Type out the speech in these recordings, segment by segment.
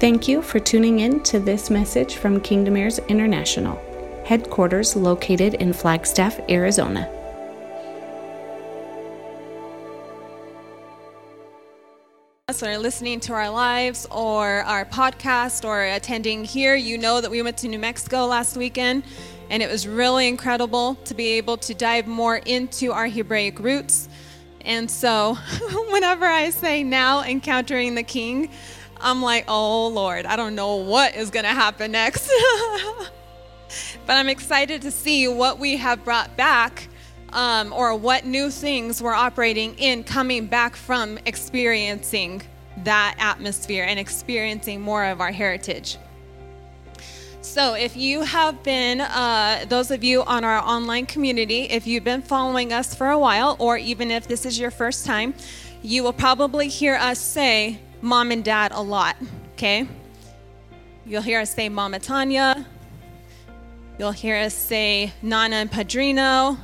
Thank you for tuning in to this message from Kingdom Heirs International, headquarters located in Flagstaff, Arizona. Or listening to our lives or our podcast or attending here, you know that we went to New Mexico last weekend and it was really incredible to be able to dive more into our Hebraic roots. And so, whenever I say now encountering the King, I'm like, oh Lord, I don't know what is going to happen next. but I'm excited to see what we have brought back um, or what new things we're operating in coming back from experiencing that atmosphere and experiencing more of our heritage. So, if you have been, uh, those of you on our online community, if you've been following us for a while, or even if this is your first time, you will probably hear us say mom and dad a lot, okay? You'll hear us say Mama Tanya. You'll hear us say Nana and Padrino.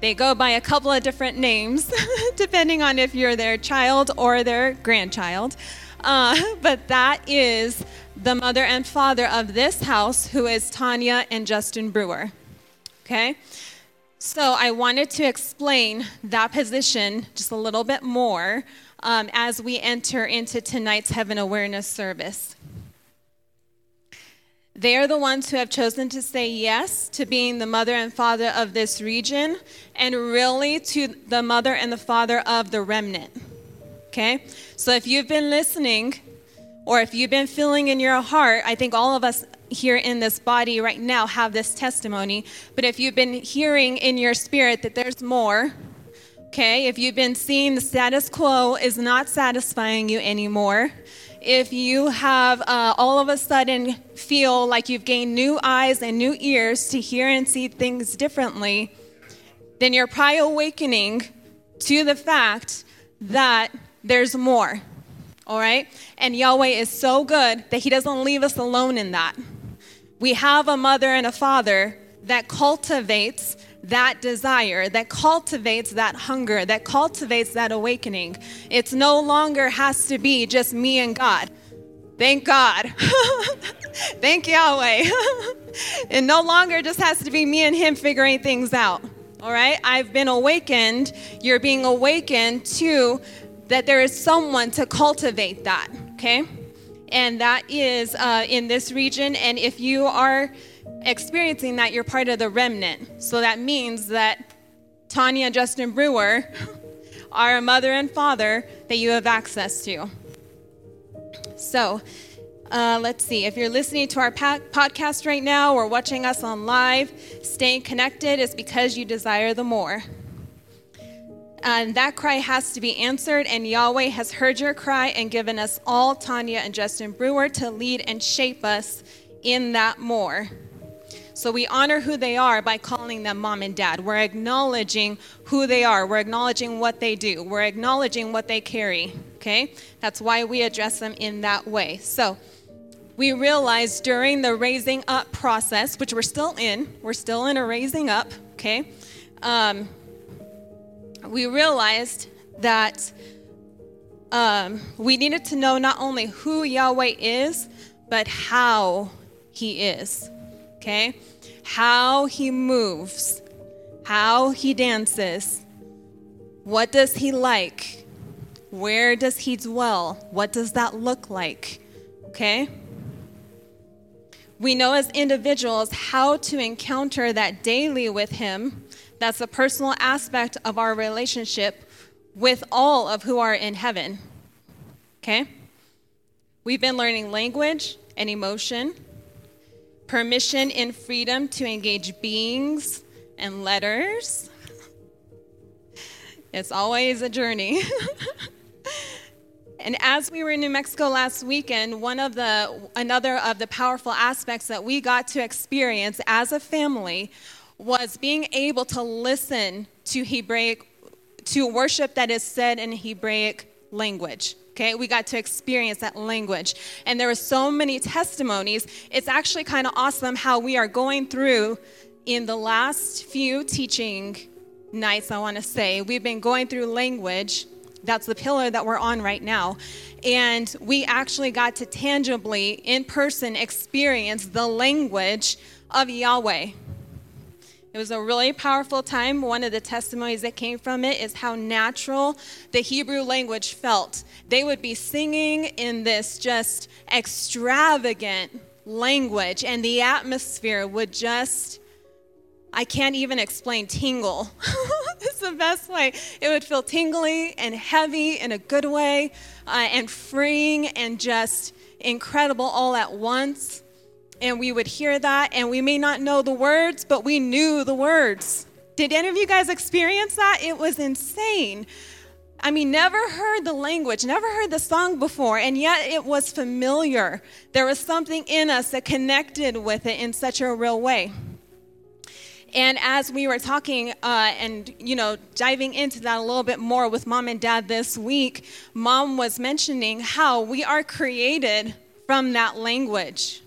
They go by a couple of different names, depending on if you're their child or their grandchild. Uh, but that is the mother and father of this house, who is Tanya and Justin Brewer. Okay? So I wanted to explain that position just a little bit more um, as we enter into tonight's Heaven Awareness service. They are the ones who have chosen to say yes to being the mother and father of this region and really to the mother and the father of the remnant. Okay? So if you've been listening or if you've been feeling in your heart, I think all of us here in this body right now have this testimony. But if you've been hearing in your spirit that there's more, okay, if you've been seeing the status quo is not satisfying you anymore, if you have uh, all of a sudden feel like you've gained new eyes and new ears to hear and see things differently, then you're probably awakening to the fact that there's more. All right? And Yahweh is so good that He doesn't leave us alone in that. We have a mother and a father that cultivates that desire, that cultivates that hunger, that cultivates that awakening. It's no longer has to be just me and God. Thank God. Thank Yahweh. it no longer just has to be me and Him figuring things out. All right? I've been awakened. You're being awakened to that there is someone to cultivate that. Okay? And that is uh, in this region. And if you are experiencing that, you're part of the remnant. So that means that Tanya and Justin Brewer are a mother and father that you have access to. So, uh, let's see. If you're listening to our podcast right now or watching us on live, staying connected is because you desire the more. And that cry has to be answered, and Yahweh has heard your cry and given us all, Tanya and Justin Brewer, to lead and shape us in that more. So we honor who they are by calling them mom and dad. We're acknowledging who they are. We're acknowledging what they do. We're acknowledging what they carry. Okay? That's why we address them in that way. So we realized during the raising up process, which we're still in, we're still in a raising up, okay? Um, we realized that um, we needed to know not only who Yahweh is, but how he is okay? How he moves, how he dances, what does he like? Where does he dwell? What does that look like? Okay? We know as individuals how to encounter that daily with him. That's a personal aspect of our relationship with all of who are in heaven. Okay? We've been learning language and emotion permission and freedom to engage beings and letters. It's always a journey. and as we were in New Mexico last weekend, one of the another of the powerful aspects that we got to experience as a family was being able to listen to Hebraic to worship that is said in Hebraic language. Okay, we got to experience that language. And there were so many testimonies. It's actually kind of awesome how we are going through in the last few teaching nights, I want to say. We've been going through language That's the pillar that we're on right now. And we actually got to tangibly, in person, experience the language of Yahweh. It was a really powerful time. One of the testimonies that came from it is how natural the Hebrew language felt. They would be singing in this just extravagant language, and the atmosphere would just, I can't even explain, tingle. it's the best way. It would feel tingly and heavy in a good way, uh, and freeing and just incredible all at once and we would hear that, and we may not know the words, but we knew the words. Did any of you guys experience that? It was insane. I mean, never heard the language, never heard the song before, and yet it was familiar. There was something in us that connected with it in such a real way. And as we were talking uh, and, you know, diving into that a little bit more with mom and dad this week, mom was mentioning how we are created from that language.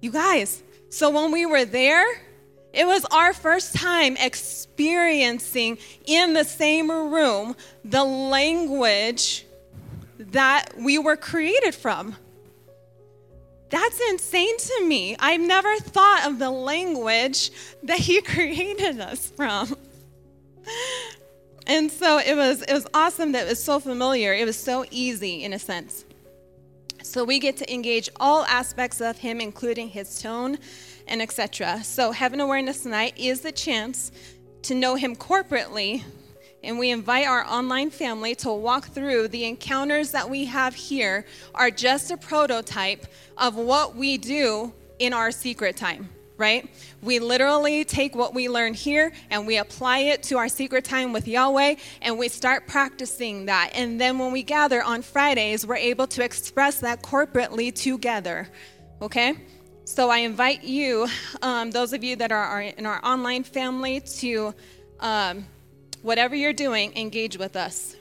You guys, so when we were there, it was our first time experiencing in the same room the language that we were created from. That's insane to me. I've never thought of the language that he created us from. And so it was it was awesome that it was so familiar. It was so easy in a sense. So we get to engage all aspects of him, including his tone and etc. So heaven awareness tonight is the chance to know him corporately. And we invite our online family to walk through the encounters that we have here are just a prototype of what we do in our secret time right? We literally take what we learn here and we apply it to our secret time with Yahweh and we start practicing that. And then when we gather on Fridays, we're able to express that corporately together, okay? So I invite you, um, those of you that are, in our online family, to um, whatever you're doing, engage with us.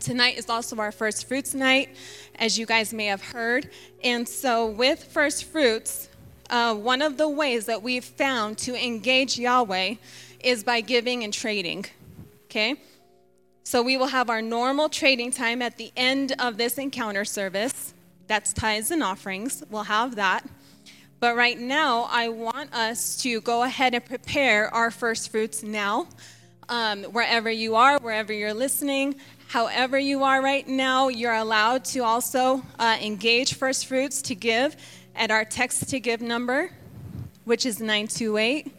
Tonight is also our first fruits night, as you guys may have heard. And so, with first fruits, uh, one of the ways that we've found to engage Yahweh is by giving and trading. Okay? So we will have our normal trading time at the end of this encounter service. That's tithes and offerings. We'll have that. But right now, I want us to go ahead and prepare our first fruits now. Um, wherever you are, wherever you're listening, however you are right now, you're allowed to also uh, engage first fruits to give at our text to give number, which is 928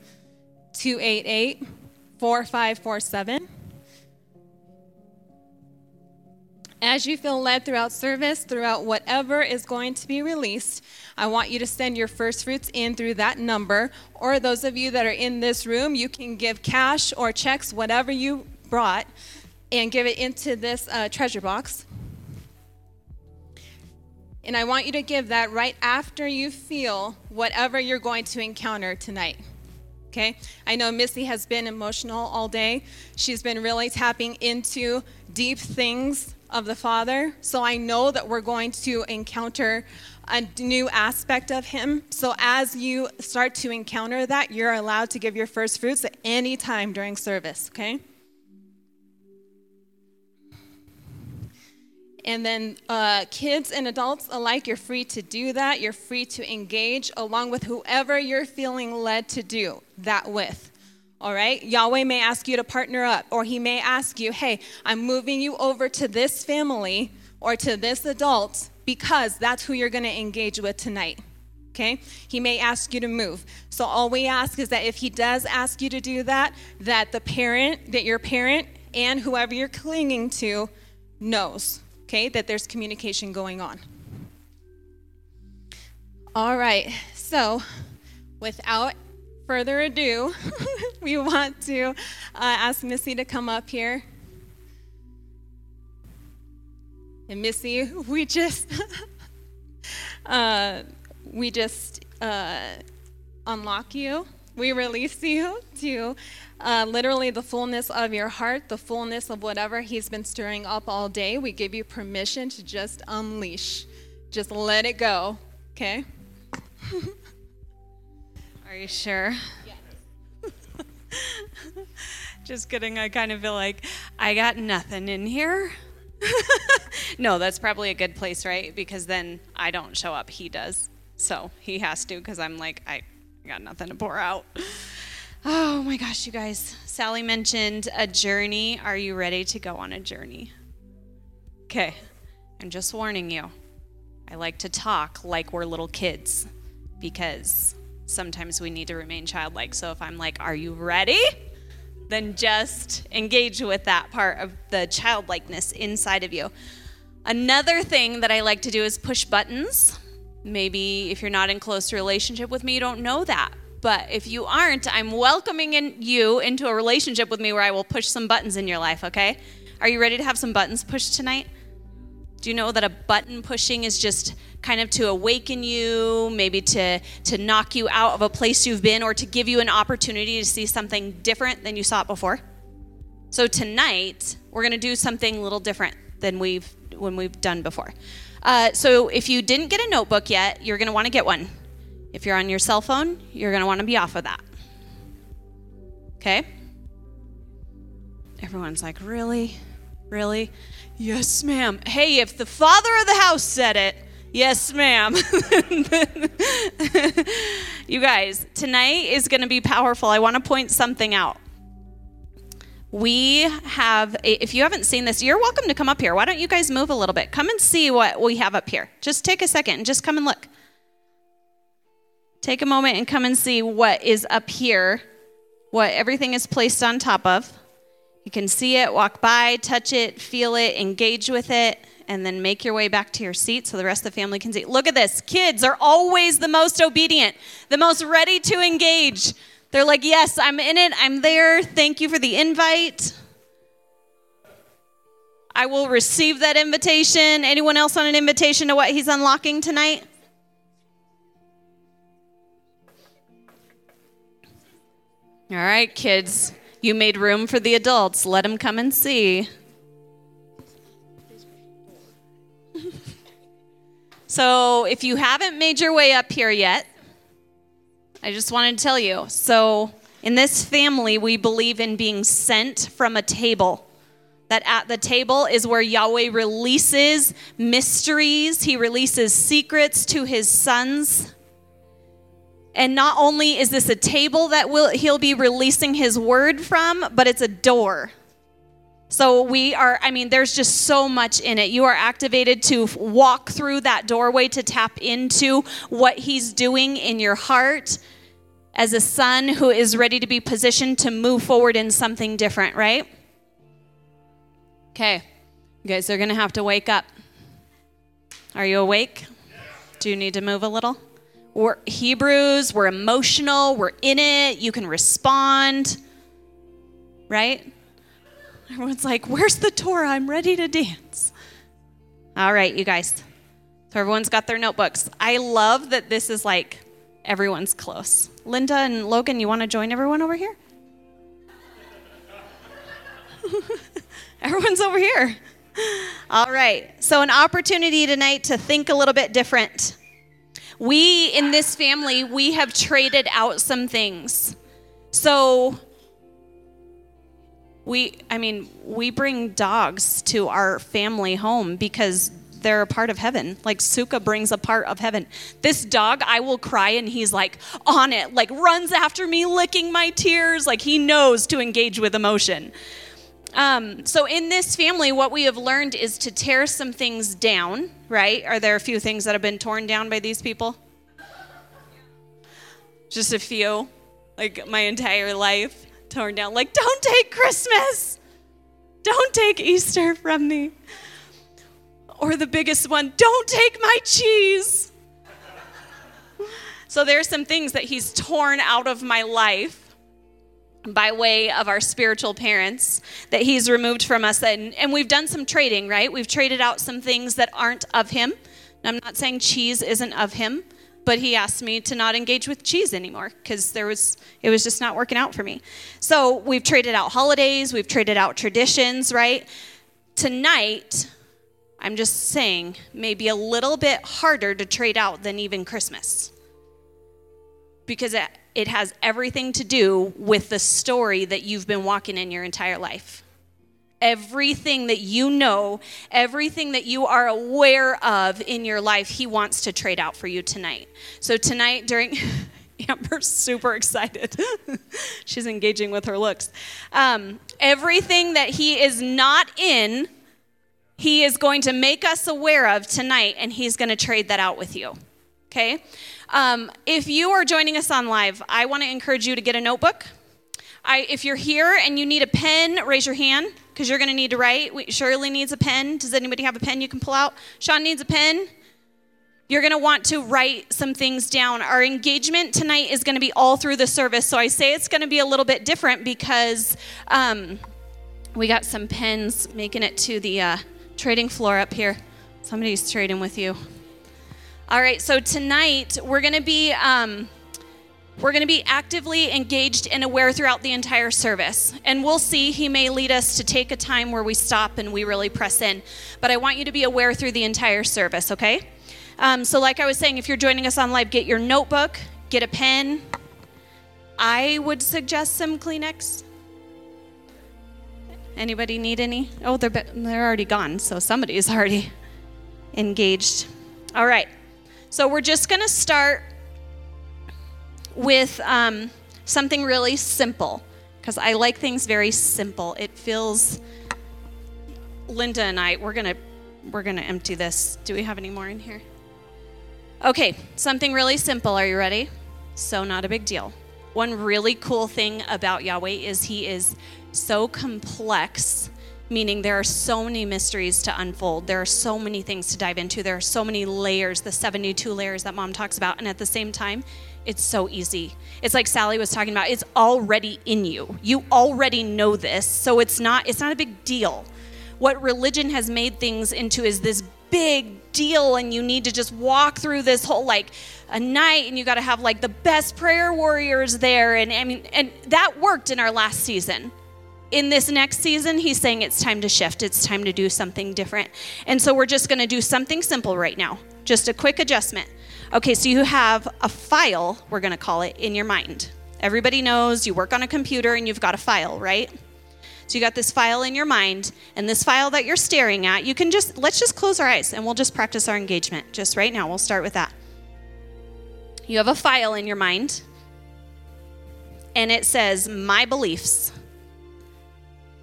288 4547. As you feel led throughout service, throughout whatever is going to be released, I want you to send your first fruits in through that number. Or those of you that are in this room, you can give cash or checks, whatever you brought, and give it into this uh, treasure box. And I want you to give that right after you feel whatever you're going to encounter tonight. Okay? I know Missy has been emotional all day. She's been really tapping into deep things of the Father. So I know that we're going to encounter a new aspect of Him. So as you start to encounter that, you're allowed to give your first fruits at any time during service, okay? And then uh, kids and adults alike, you're free to do that. You're free to engage along with whoever you're feeling led to do that with. All right? Yahweh may ask you to partner up, or He may ask you, hey, I'm moving you over to this family or to this adult because that's who you're going to engage with tonight. Okay? He may ask you to move. So all we ask is that if he does ask you to do that, that the parent, that your parent and whoever you're clinging to knows okay, that there's communication going on. All right, so without further ado, we want to uh, ask Missy to come up here. And Missy, we just, uh, we just uh, unlock you. We release you to uh, literally the fullness of your heart, the fullness of whatever He's been stirring up all day. We give you permission to just unleash, just let it go, okay? Are you sure? Yes. Just kidding. I kind of feel like I got nothing in here. no, that's probably a good place, right? Because then I don't show up, he does. So he has to because I'm like, I got nothing to pour out. Oh my gosh, you guys. Sally mentioned a journey. Are you ready to go on a journey? Okay, I'm just warning you. I like to talk like we're little kids because sometimes we need to remain childlike. So if I'm like, Are you ready? Then just engage with that part of the childlikeness inside of you. Another thing that I like to do is push buttons. Maybe if you're not in close relationship with me, you don't know that. But if you aren't, I'm welcoming in you into a relationship with me where I will push some buttons in your life, okay? Are you ready to have some buttons pushed tonight? Do you know that a button pushing is just kind of to awaken you, maybe to, to knock you out of a place you've been, or to give you an opportunity to see something different than you saw it before? So tonight, we're going to do something a little different than we've when we've done before. Uh, so if you didn't get a notebook yet, you're going to want to get one. If you're on your cell phone, you're going to want to be off of that. Okay? Everyone's like, really? Really? Yes, ma'am. Hey, if the father of the house said it, yes, ma'am. you guys, tonight is going to be powerful. I want to point something out. We have, if you haven't seen this, you're welcome to come up here. Why don't you guys move a little bit? Come and see what we have up here. Just take a second and just come and look. Take a moment and come and see what is up here, what everything is placed on top of. You can see it, walk by, touch it, feel it, engage with it, and then make your way back to your seat so the rest of the family can see. Look at this. Kids are always the most obedient, the most ready to engage. They're like, Yes, I'm in it. I'm there. Thank you for the invite. I will receive that invitation. Anyone else on an invitation to what he's unlocking tonight? All right, kids. You made room for the adults. Let them come and see. so, if you haven't made your way up here yet, I just wanted to tell you. So, in this family, we believe in being sent from a table. That at the table is where Yahweh releases mysteries, He releases secrets to His sons. And not only is this a table that will, he'll be releasing his word from, but it's a door. So we are, I mean, there's just so much in it. You are activated to walk through that doorway to tap into what he's doing in your heart as a son who is ready to be positioned to move forward in something different, right? Okay, you guys are going to have to wake up. Are you awake? Do you need to move a little? We're Hebrews, we're emotional, we're in it, you can respond, right? Everyone's like, Where's the Torah? I'm ready to dance. All right, you guys. So everyone's got their notebooks. I love that this is like everyone's close. Linda and Logan, you want to join everyone over here? everyone's over here. All right. So, an opportunity tonight to think a little bit different. We, in this family, we have traded out some things. So, we, I mean, we bring dogs to our family home because they're a part of heaven. Like Suka brings a part of heaven. This dog, I will cry and he's like on it, like runs after me, licking my tears. Like he knows to engage with emotion. Um, so in this family, what we have learned is to tear some things down, right? Are there a few things that have been torn down by these people? Just a few. Like my entire life torn down. Like, don't take Christmas. Don't take Easter from me. Or the biggest one, don't take my cheese. So there's some things that he's torn out of my life by way of our spiritual parents that he's removed from us. And, and we've done some trading right? We've traded out some things that aren't of him. And i'm not saying cheese isn't of him but he asked me to not engage with cheese anymore because there was it was just not working out for me. So we've traded out holidays we've traded out traditions right? Tonight i'm just saying maybe a little bit harder to trade out than even christmas. Because it, it has everything to do with the story that you've been walking in your entire life. Everything that you know, everything that you are aware of in your life, He wants to trade out for you tonight. So, tonight, during. Amber's super excited. She's engaging with her looks. Um, everything that he is not in, he is going to make us aware of tonight, and he's going to trade that out with you. Okay? Um, if you are joining us on live, I want to encourage you to get a notebook. I, if you're here and you need a pen, raise your hand because you're going to need to write. We, Shirley needs a pen. Does anybody have a pen you can pull out? Sean needs a pen. You're going to want to write some things down. Our engagement tonight is going to be all through the service. So I say it's going to be a little bit different because um, we got some pens making it to the uh, trading floor up here. Somebody's trading with you. All right, so tonight we're going to be. Um, we're going to be actively engaged and aware throughout the entire service. And we'll see, he may lead us to take a time where we stop and we really press in. But I want you to be aware through the entire service, okay? Um, so, like I was saying, if you're joining us on live, get your notebook, get a pen. I would suggest some Kleenex. Anybody need any? Oh, they're, they're already gone, so somebody's already engaged. All right. So, we're just going to start with um, something really simple because I like things very simple. It feels. Linda and I, we're gonna we're gonna empty this. Do we have any more in here? Okay, something really simple. Are you ready? So not a big deal. One really cool thing about Yahweh is he is so complex meaning there are so many mysteries to unfold. There are so many things to dive into. There are so many layers, the 72 layers that mom talks about. And at the same time, it's so easy. It's like Sally was talking about, it's already in you. You already know this, so it's not it's not a big deal. What religion has made things into is this big deal and you need to just walk through this whole like a night and you got to have like the best prayer warriors there and I mean and that worked in our last season in this next season, he's saying it's time to shift. It's time to do something different. And so we're just going to do something simple right now, just a quick adjustment. Okay, so you have a file, we're going to call it, in your mind. Everybody knows you work on a computer and you've got a file, right? So you got this file in your mind, and this file that you're staring at, you can just, let's just close our eyes and we'll just practice our engagement. Just right now, we'll start with that. You have a file in your mind, and it says, My beliefs.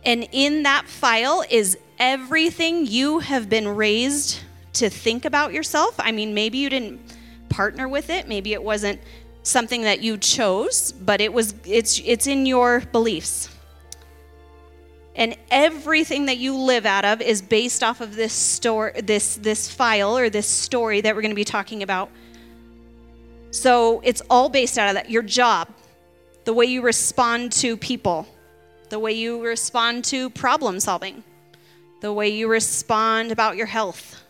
And in that file is everything you have been raised to think about yourself. I mean, maybe you didn't partner with it, maybe it wasn't something that you chose, but it was it's it's in your beliefs. And everything that you live out of is based off of this store this this file or this story that we're going to be talking about. So, it's all based out of that. Your job, the way you respond to people, the way you respond to problem solving, the way you respond about your health.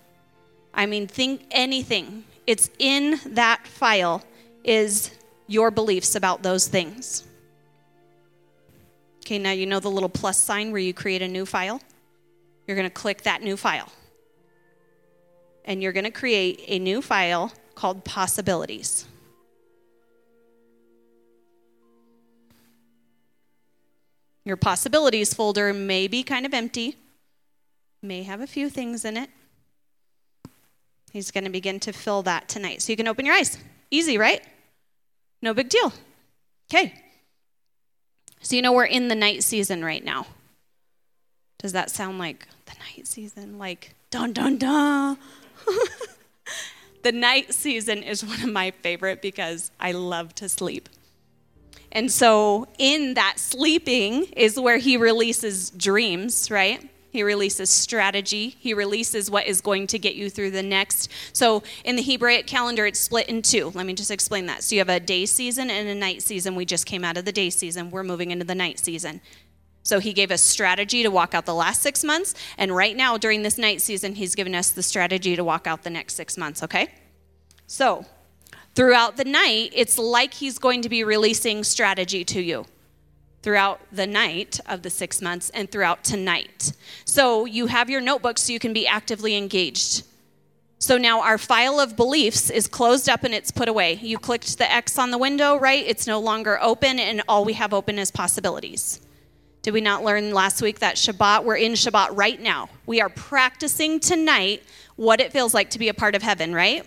I mean, think anything. It's in that file is your beliefs about those things. Okay, now you know the little plus sign where you create a new file? You're going to click that new file. And you're going to create a new file called possibilities. Your possibilities folder may be kind of empty, may have a few things in it. He's going to begin to fill that tonight. So you can open your eyes. Easy, right? No big deal. Okay. So you know we're in the night season right now. Does that sound like the night season? Like dun dun dun. the night season is one of my favorite because I love to sleep. And so, in that sleeping is where he releases dreams, right? He releases strategy. He releases what is going to get you through the next. So, in the Hebraic calendar, it's split in two. Let me just explain that. So, you have a day season and a night season. We just came out of the day season. We're moving into the night season. So, he gave us strategy to walk out the last six months. And right now, during this night season, he's given us the strategy to walk out the next six months, okay? So, Throughout the night, it's like he's going to be releasing strategy to you throughout the night of the six months and throughout tonight. So you have your notebook so you can be actively engaged. So now our file of beliefs is closed up and it's put away. You clicked the X on the window, right? It's no longer open, and all we have open is possibilities. Did we not learn last week that Shabbat, we're in Shabbat right now? We are practicing tonight what it feels like to be a part of heaven, right?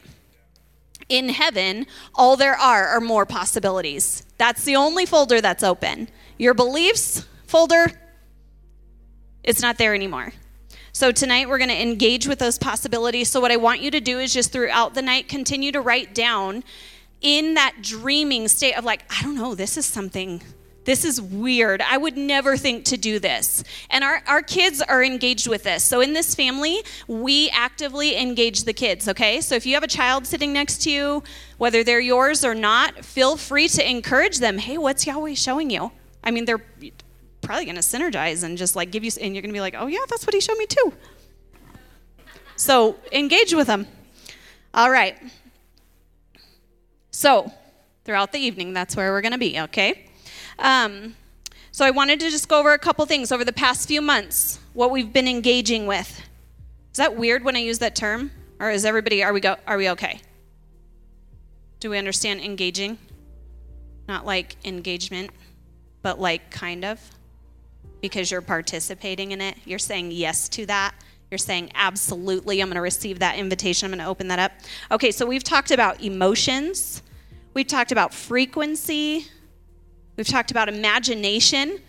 In heaven, all there are are more possibilities. That's the only folder that's open. Your beliefs folder, it's not there anymore. So tonight we're going to engage with those possibilities. So, what I want you to do is just throughout the night continue to write down in that dreaming state of like, I don't know, this is something this is weird. I would never think to do this. And our, our kids are engaged with this. So in this family, we actively engage the kids, okay? So if you have a child sitting next to you, whether they're yours or not, feel free to encourage them. Hey, what's Yahweh showing you? I mean, they're probably going to synergize and just like give you, and you're going to be like, oh, yeah, that's what he showed me too. So engage with them. All right. So throughout the evening, that's where we're going to be, okay? Um, so I wanted to just go over a couple things over the past few months, what we've been engaging with. Is that weird when I use that term? Or is everybody, are we, go, are we okay? Do we understand engaging? Not like engagement, but like kind of? Because you're participating in it. You're saying yes to that. You're saying, absolutely, I'm going to receive that invitation. I'm going to open that up. Okay, so we've talked about emotions, we've talked about frequency, We've talked about imagination.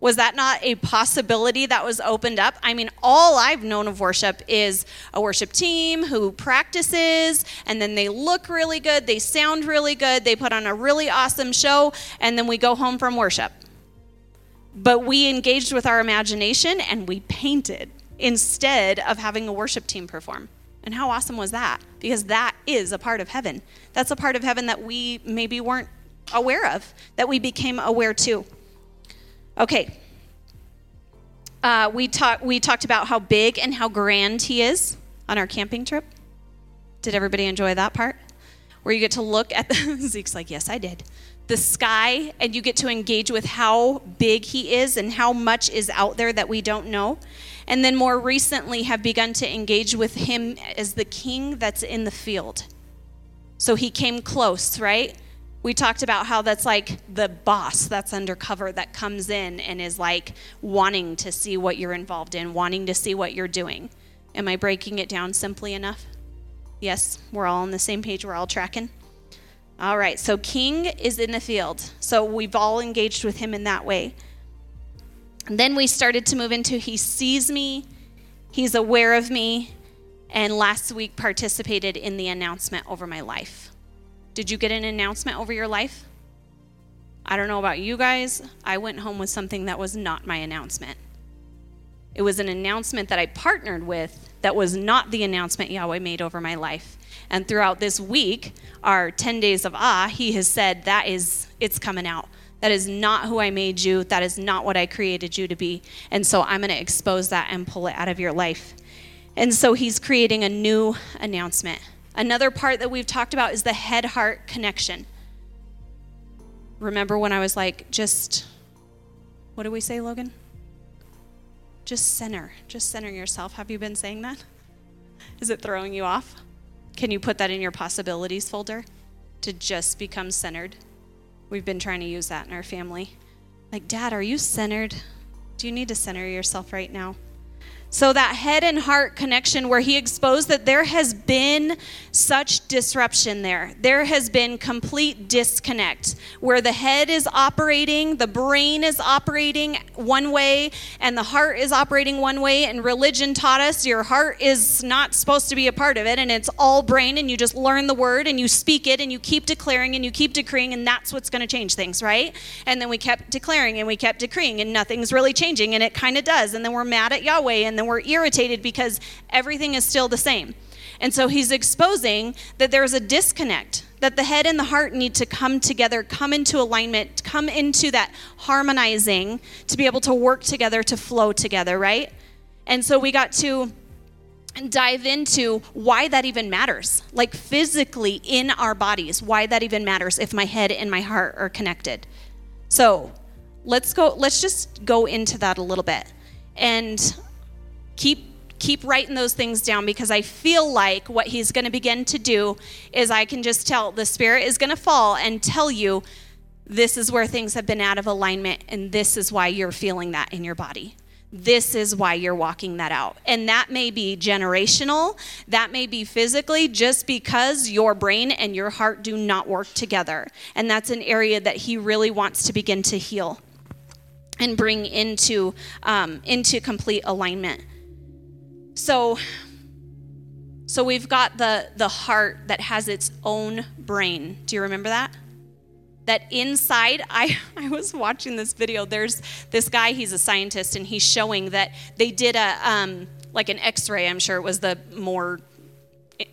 Was that not a possibility that was opened up? I mean, all I've known of worship is a worship team who practices and then they look really good, they sound really good, they put on a really awesome show, and then we go home from worship. But we engaged with our imagination and we painted instead of having a worship team perform. And how awesome was that? Because that is a part of heaven. That's a part of heaven that we maybe weren't aware of, that we became aware too. Okay. Uh, we, talk, we talked about how big and how grand he is on our camping trip. Did everybody enjoy that part? Where you get to look at the, Zeke's like, yes, I did. The sky, and you get to engage with how big he is and how much is out there that we don't know. And then more recently, have begun to engage with him as the king that's in the field. So he came close, right? We talked about how that's like the boss that's undercover that comes in and is like wanting to see what you're involved in, wanting to see what you're doing. Am I breaking it down simply enough? Yes, we're all on the same page, we're all tracking. All right, so King is in the field. So we've all engaged with him in that way. And then we started to move into he sees me, he's aware of me, and last week participated in the announcement over my life. Did you get an announcement over your life? I don't know about you guys. I went home with something that was not my announcement. It was an announcement that I partnered with that was not the announcement Yahweh made over my life. And throughout this week, our 10 days of Ah, He has said, that is, it's coming out. That is not who I made you. That is not what I created you to be. And so I'm going to expose that and pull it out of your life. And so He's creating a new announcement. Another part that we've talked about is the head heart connection. Remember when I was like, just, what do we say, Logan? Just center. Just center yourself. Have you been saying that? Is it throwing you off? Can you put that in your possibilities folder to just become centered? We've been trying to use that in our family. Like, Dad, are you centered? Do you need to center yourself right now? So, that head and heart connection, where he exposed that there has been such disruption there. There has been complete disconnect, where the head is operating, the brain is operating one way, and the heart is operating one way. And religion taught us your heart is not supposed to be a part of it, and it's all brain, and you just learn the word and you speak it, and you keep declaring and you keep decreeing, and that's what's going to change things, right? And then we kept declaring and we kept decreeing, and nothing's really changing, and it kind of does. And then we're mad at Yahweh, and then we're irritated because everything is still the same. And so he's exposing that there's a disconnect, that the head and the heart need to come together, come into alignment, come into that harmonizing to be able to work together, to flow together, right? And so we got to dive into why that even matters, like physically in our bodies, why that even matters if my head and my heart are connected. So let's go, let's just go into that a little bit. And keep keep writing those things down because I feel like what he's going to begin to do is I can just tell the Spirit is going to fall and tell you this is where things have been out of alignment, and this is why you're feeling that in your body. This is why you're walking that out. And that may be generational, that may be physically, just because your brain and your heart do not work together. And that's an area that he really wants to begin to heal and bring into, um, into complete alignment. So, so we've got the, the heart that has its own brain. Do you remember that? that inside I, I was watching this video there's this guy he's a scientist and he's showing that they did a um, like an x-ray i'm sure it was the more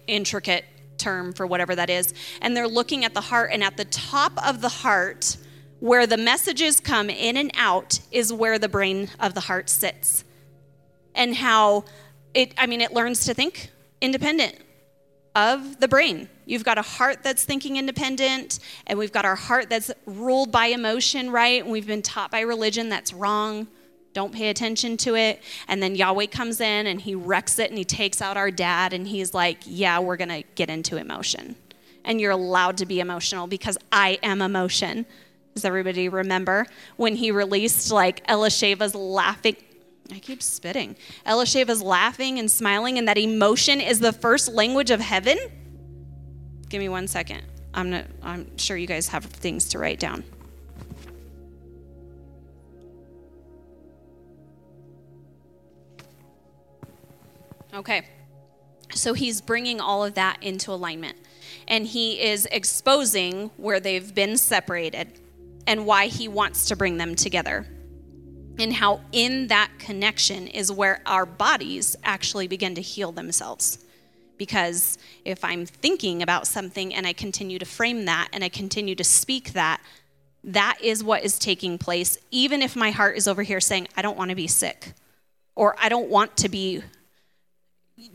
intricate term for whatever that is and they're looking at the heart and at the top of the heart where the messages come in and out is where the brain of the heart sits and how it i mean it learns to think independent of the brain. You've got a heart that's thinking independent, and we've got our heart that's ruled by emotion, right? And we've been taught by religion that's wrong. Don't pay attention to it. And then Yahweh comes in and he wrecks it and he takes out our dad and he's like, Yeah, we're going to get into emotion. And you're allowed to be emotional because I am emotion. Does everybody remember when he released like Elisheva's laughing? I keep spitting. Elisheva's laughing and smiling, and that emotion is the first language of heaven. Give me one second. I'm not, I'm sure you guys have things to write down. Okay. So he's bringing all of that into alignment. And he is exposing where they've been separated and why he wants to bring them together and how in that connection is where our bodies actually begin to heal themselves. Because if I'm thinking about something and I continue to frame that and I continue to speak that, that is what is taking place, even if my heart is over here saying, I don't want to be sick or I don't want to be.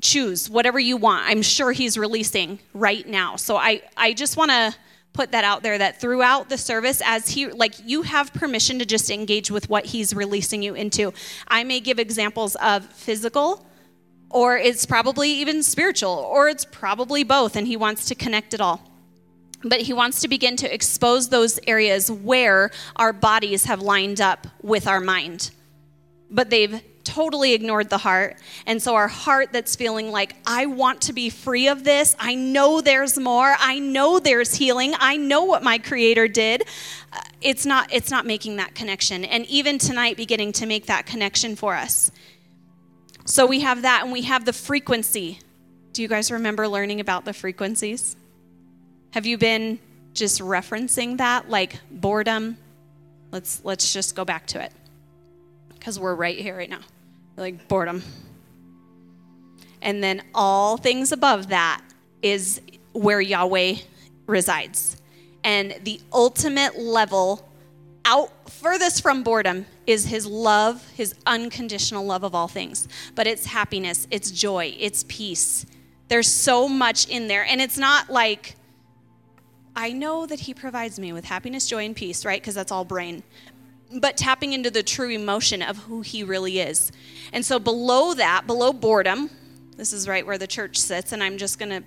Choose whatever you want. I'm sure he's releasing right now. So I, I just want to put that out there that throughout the service as he like you have permission to just engage with what he's releasing you into. I may give examples of physical or it's probably even spiritual or it's probably both and he wants to connect it all. But he wants to begin to expose those areas where our bodies have lined up with our mind. But they've totally ignored the heart. And so our heart that's feeling like, I want to be free of this. I know there's more. I know there's healing. I know what my creator did. Uh, it's not it's not making that connection. And even tonight beginning to make that connection for us. So we have that and we have the frequency. Do you guys remember learning about the frequencies? Have you been just referencing that like boredom? Let's let's just go back to it because we're right here right now like boredom. And then all things above that is where Yahweh resides. And the ultimate level out furthest from boredom is his love, his unconditional love of all things. But it's happiness, it's joy, it's peace. There's so much in there. And it's not like, I know that he provides me with happiness, joy, and peace, right? Because that's all brain but tapping into the true emotion of who he really is. And so below that, below boredom, this is right where the church sits, and I'm just going to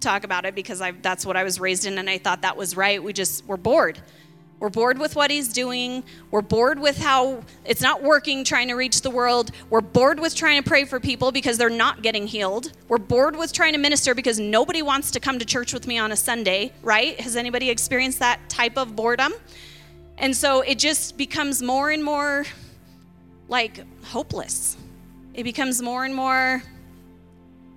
talk about it because I, that's what I was raised in, and I thought that was right. We just, we're bored. We're bored with what he's doing. We're bored with how it's not working trying to reach the world. We're bored with trying to pray for people because they're not getting healed. We're bored with trying to minister because nobody wants to come to church with me on a Sunday, right? Has anybody experienced that type of boredom? And so it just becomes more and more like hopeless. It becomes more and more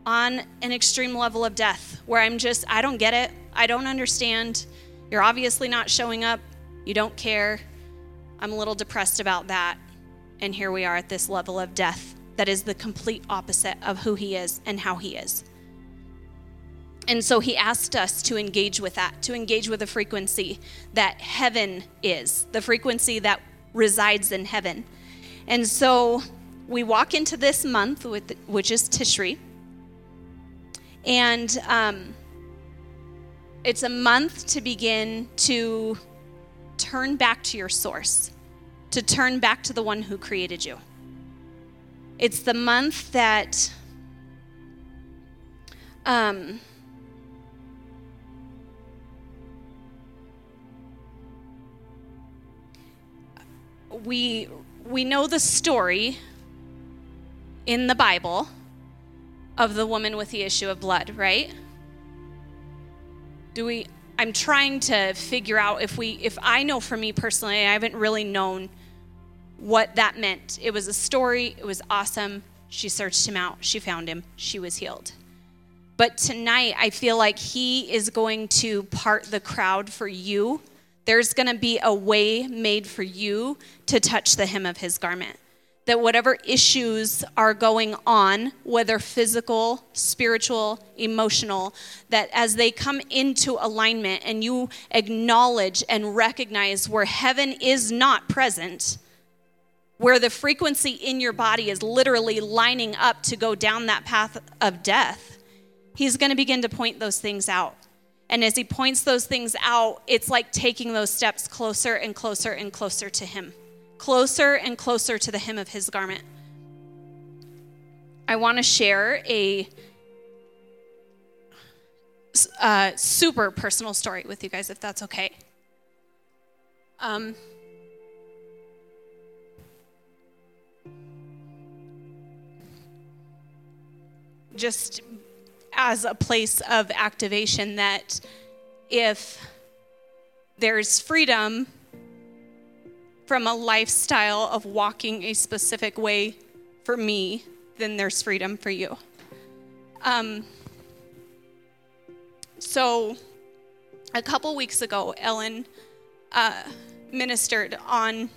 on an extreme level of death where I'm just, I don't get it. I don't understand. You're obviously not showing up. You don't care. I'm a little depressed about that. And here we are at this level of death that is the complete opposite of who he is and how he is. And so he asked us to engage with that, to engage with the frequency that heaven is, the frequency that resides in heaven. And so we walk into this month, with, which is Tishri. And um, it's a month to begin to turn back to your source, to turn back to the one who created you. It's the month that Um, we we know the story in the Bible of the woman with the issue of blood, right? Do we I'm trying to figure out if we if I know for me personally, I haven't really known what that meant. It was a story, it was awesome. She searched him out, she found him, she was healed. But tonight I feel like he is going to part the crowd for you there's going to be a way made for you to touch the hem of his garment. That whatever issues are going on, whether physical, spiritual, emotional, that as they come into alignment and you acknowledge and recognize where heaven is not present, where the frequency in your body is literally lining up to go down that path of death, he's going to begin to point those things out. And as he points those things out, it's like taking those steps closer and closer and closer to him, closer and closer to the hem of his garment. I want to share a uh, super personal story with you guys, if that's okay. Um, just as a place of activation that if there's freedom from a lifestyle of walking a specific way for me, then there's freedom for you. Um, so, a couple weeks ago, Ellen uh, ministered on.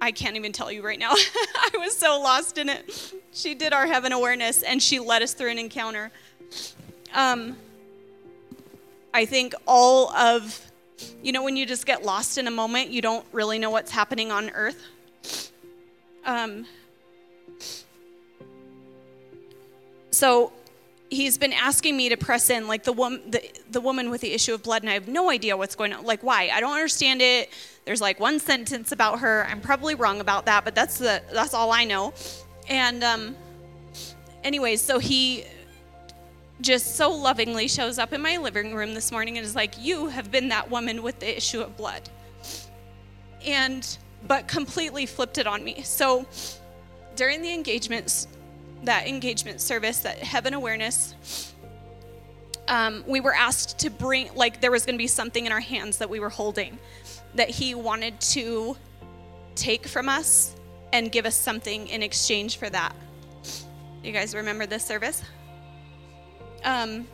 I can't even tell you right now. I was so lost in it she did our heaven awareness and she led us through an encounter. Um, I think all of, you know, when you just get lost in a moment, you don't really know what's happening on earth. Um, so he's been asking me to press in like the woman the, the woman with the issue of blood and i have no idea what's going on like why i don't understand it there's like one sentence about her i'm probably wrong about that but that's the that's all i know and um, anyways, so he just so lovingly shows up in my living room this morning and is like, You have been that woman with the issue of blood. And, but completely flipped it on me. So during the engagements, that engagement service, that heaven awareness, um, we were asked to bring, like, there was going to be something in our hands that we were holding that he wanted to take from us and give us something in exchange for that. You guys remember this service? Um,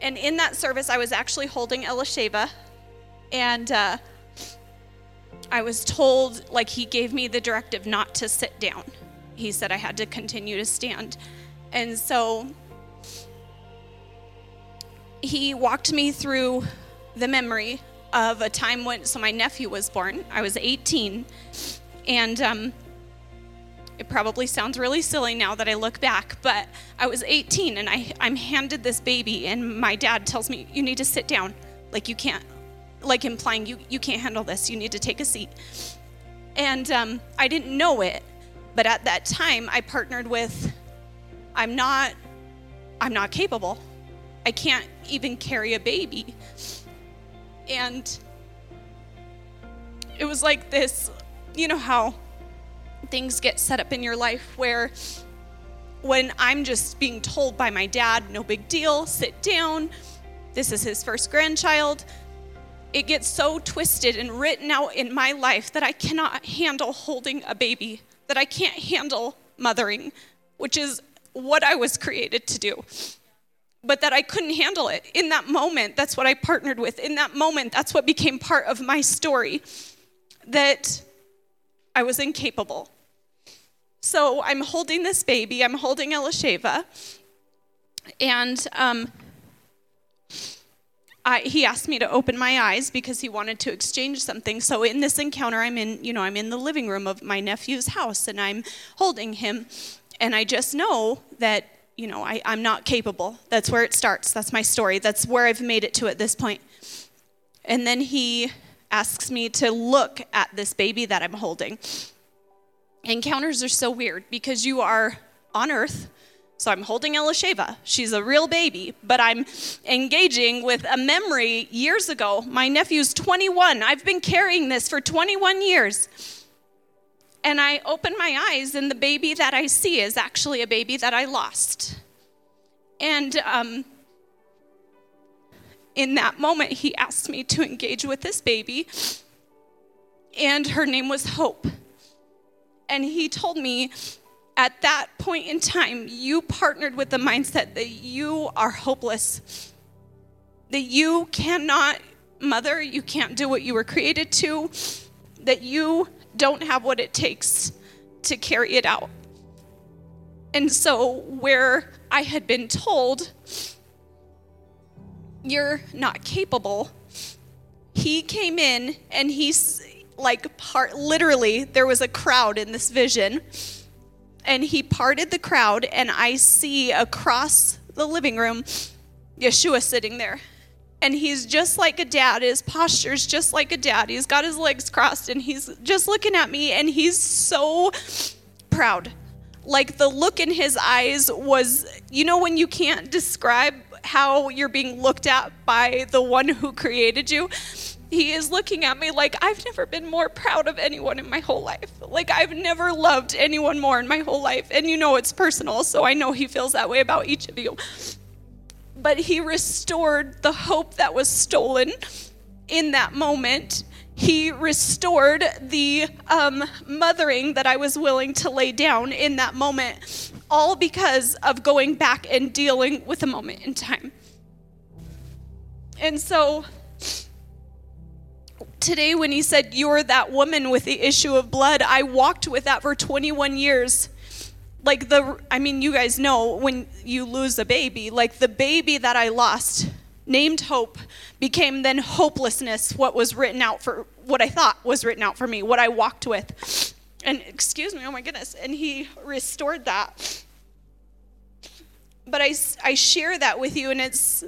and in that service, I was actually holding Elisheva, and uh, I was told, like, he gave me the directive not to sit down. He said I had to continue to stand. And so he walked me through the memory of a time when, so my nephew was born. I was 18, and um, it probably sounds really silly now that I look back, but I was 18 and I, I'm handed this baby, and my dad tells me, You need to sit down. Like, you can't, like implying you, you can't handle this. You need to take a seat. And um, I didn't know it, but at that time, I partnered with, I'm not, I'm not capable. I can't even carry a baby. And it was like this you know how things get set up in your life where when I'm just being told by my dad, no big deal, sit down, this is his first grandchild, it gets so twisted and written out in my life that I cannot handle holding a baby, that I can't handle mothering, which is what I was created to do. But that I couldn't handle it. In that moment, that's what I partnered with. In that moment, that's what became part of my story. That I was incapable. So I'm holding this baby, I'm holding Elisheva, and um, I, he asked me to open my eyes because he wanted to exchange something. So in this encounter, I'm in, you know, I'm in the living room of my nephew's house, and I'm holding him, and I just know that, you know, I, I'm not capable. That's where it starts. That's my story. That's where I've made it to at this point. And then he asks me to look at this baby that I'm holding. Encounters are so weird because you are on earth, So I'm holding Elisheva. She's a real baby, but I'm engaging with a memory years ago. My nephew's 21. I've been carrying this for 21 years. And I open my eyes, and the baby that I see is actually a baby that I lost. And um, in that moment, he asked me to engage with this baby, and her name was Hope. And he told me at that point in time, you partnered with the mindset that you are hopeless, that you cannot mother, you can't do what you were created to, that you don't have what it takes to carry it out. And so, where I had been told, you're not capable, he came in and he's like, part literally, there was a crowd in this vision and he parted the crowd, and I see across the living room Yeshua sitting there. And he's just like a dad. His posture's just like a dad. He's got his legs crossed and he's just looking at me and he's so proud. Like the look in his eyes was, you know, when you can't describe how you're being looked at by the one who created you? he is looking at me like I've never been more proud of anyone in my whole life. Like I've never loved anyone more in my whole life. And you know it's personal, so I know he feels that way about each of you. But he restored the hope that was stolen in that moment. He restored the um, mothering that I was willing to lay down in that moment, all because of going back and dealing with a moment in time. And so today when he said, You're that woman with the issue of blood, I walked with that for 21 years. Like the, I mean, you guys know when you lose a baby, like the baby that I lost, named Hope, became then hopelessness, what was written out for, what I thought was written out for me, what I walked with. And excuse me, oh my goodness. And he restored that. But I, I share that with you, and it's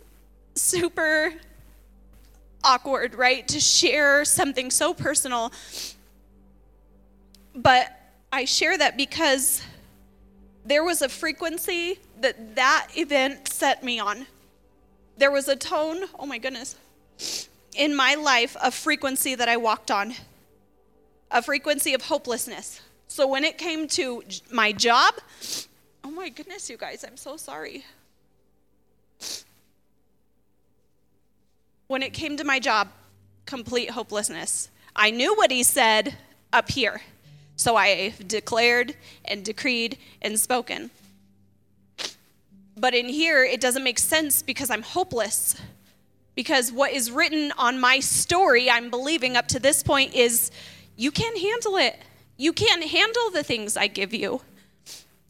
super awkward, right? To share something so personal. But I share that because there was a frequency that that event set me on. There was a tone, oh my goodness, in my life, a frequency that I walked on, a frequency of hopelessness. So when it came to my job, oh my goodness, you guys, I'm so sorry. when it came to my job, complete hopelessness. I knew what he said up here, so I declared and decreed and spoken. But in here, it doesn't make sense because I'm hopeless. Because what is written on my story, I'm believing up to this point, is you can't handle it. You can't handle the things I give you.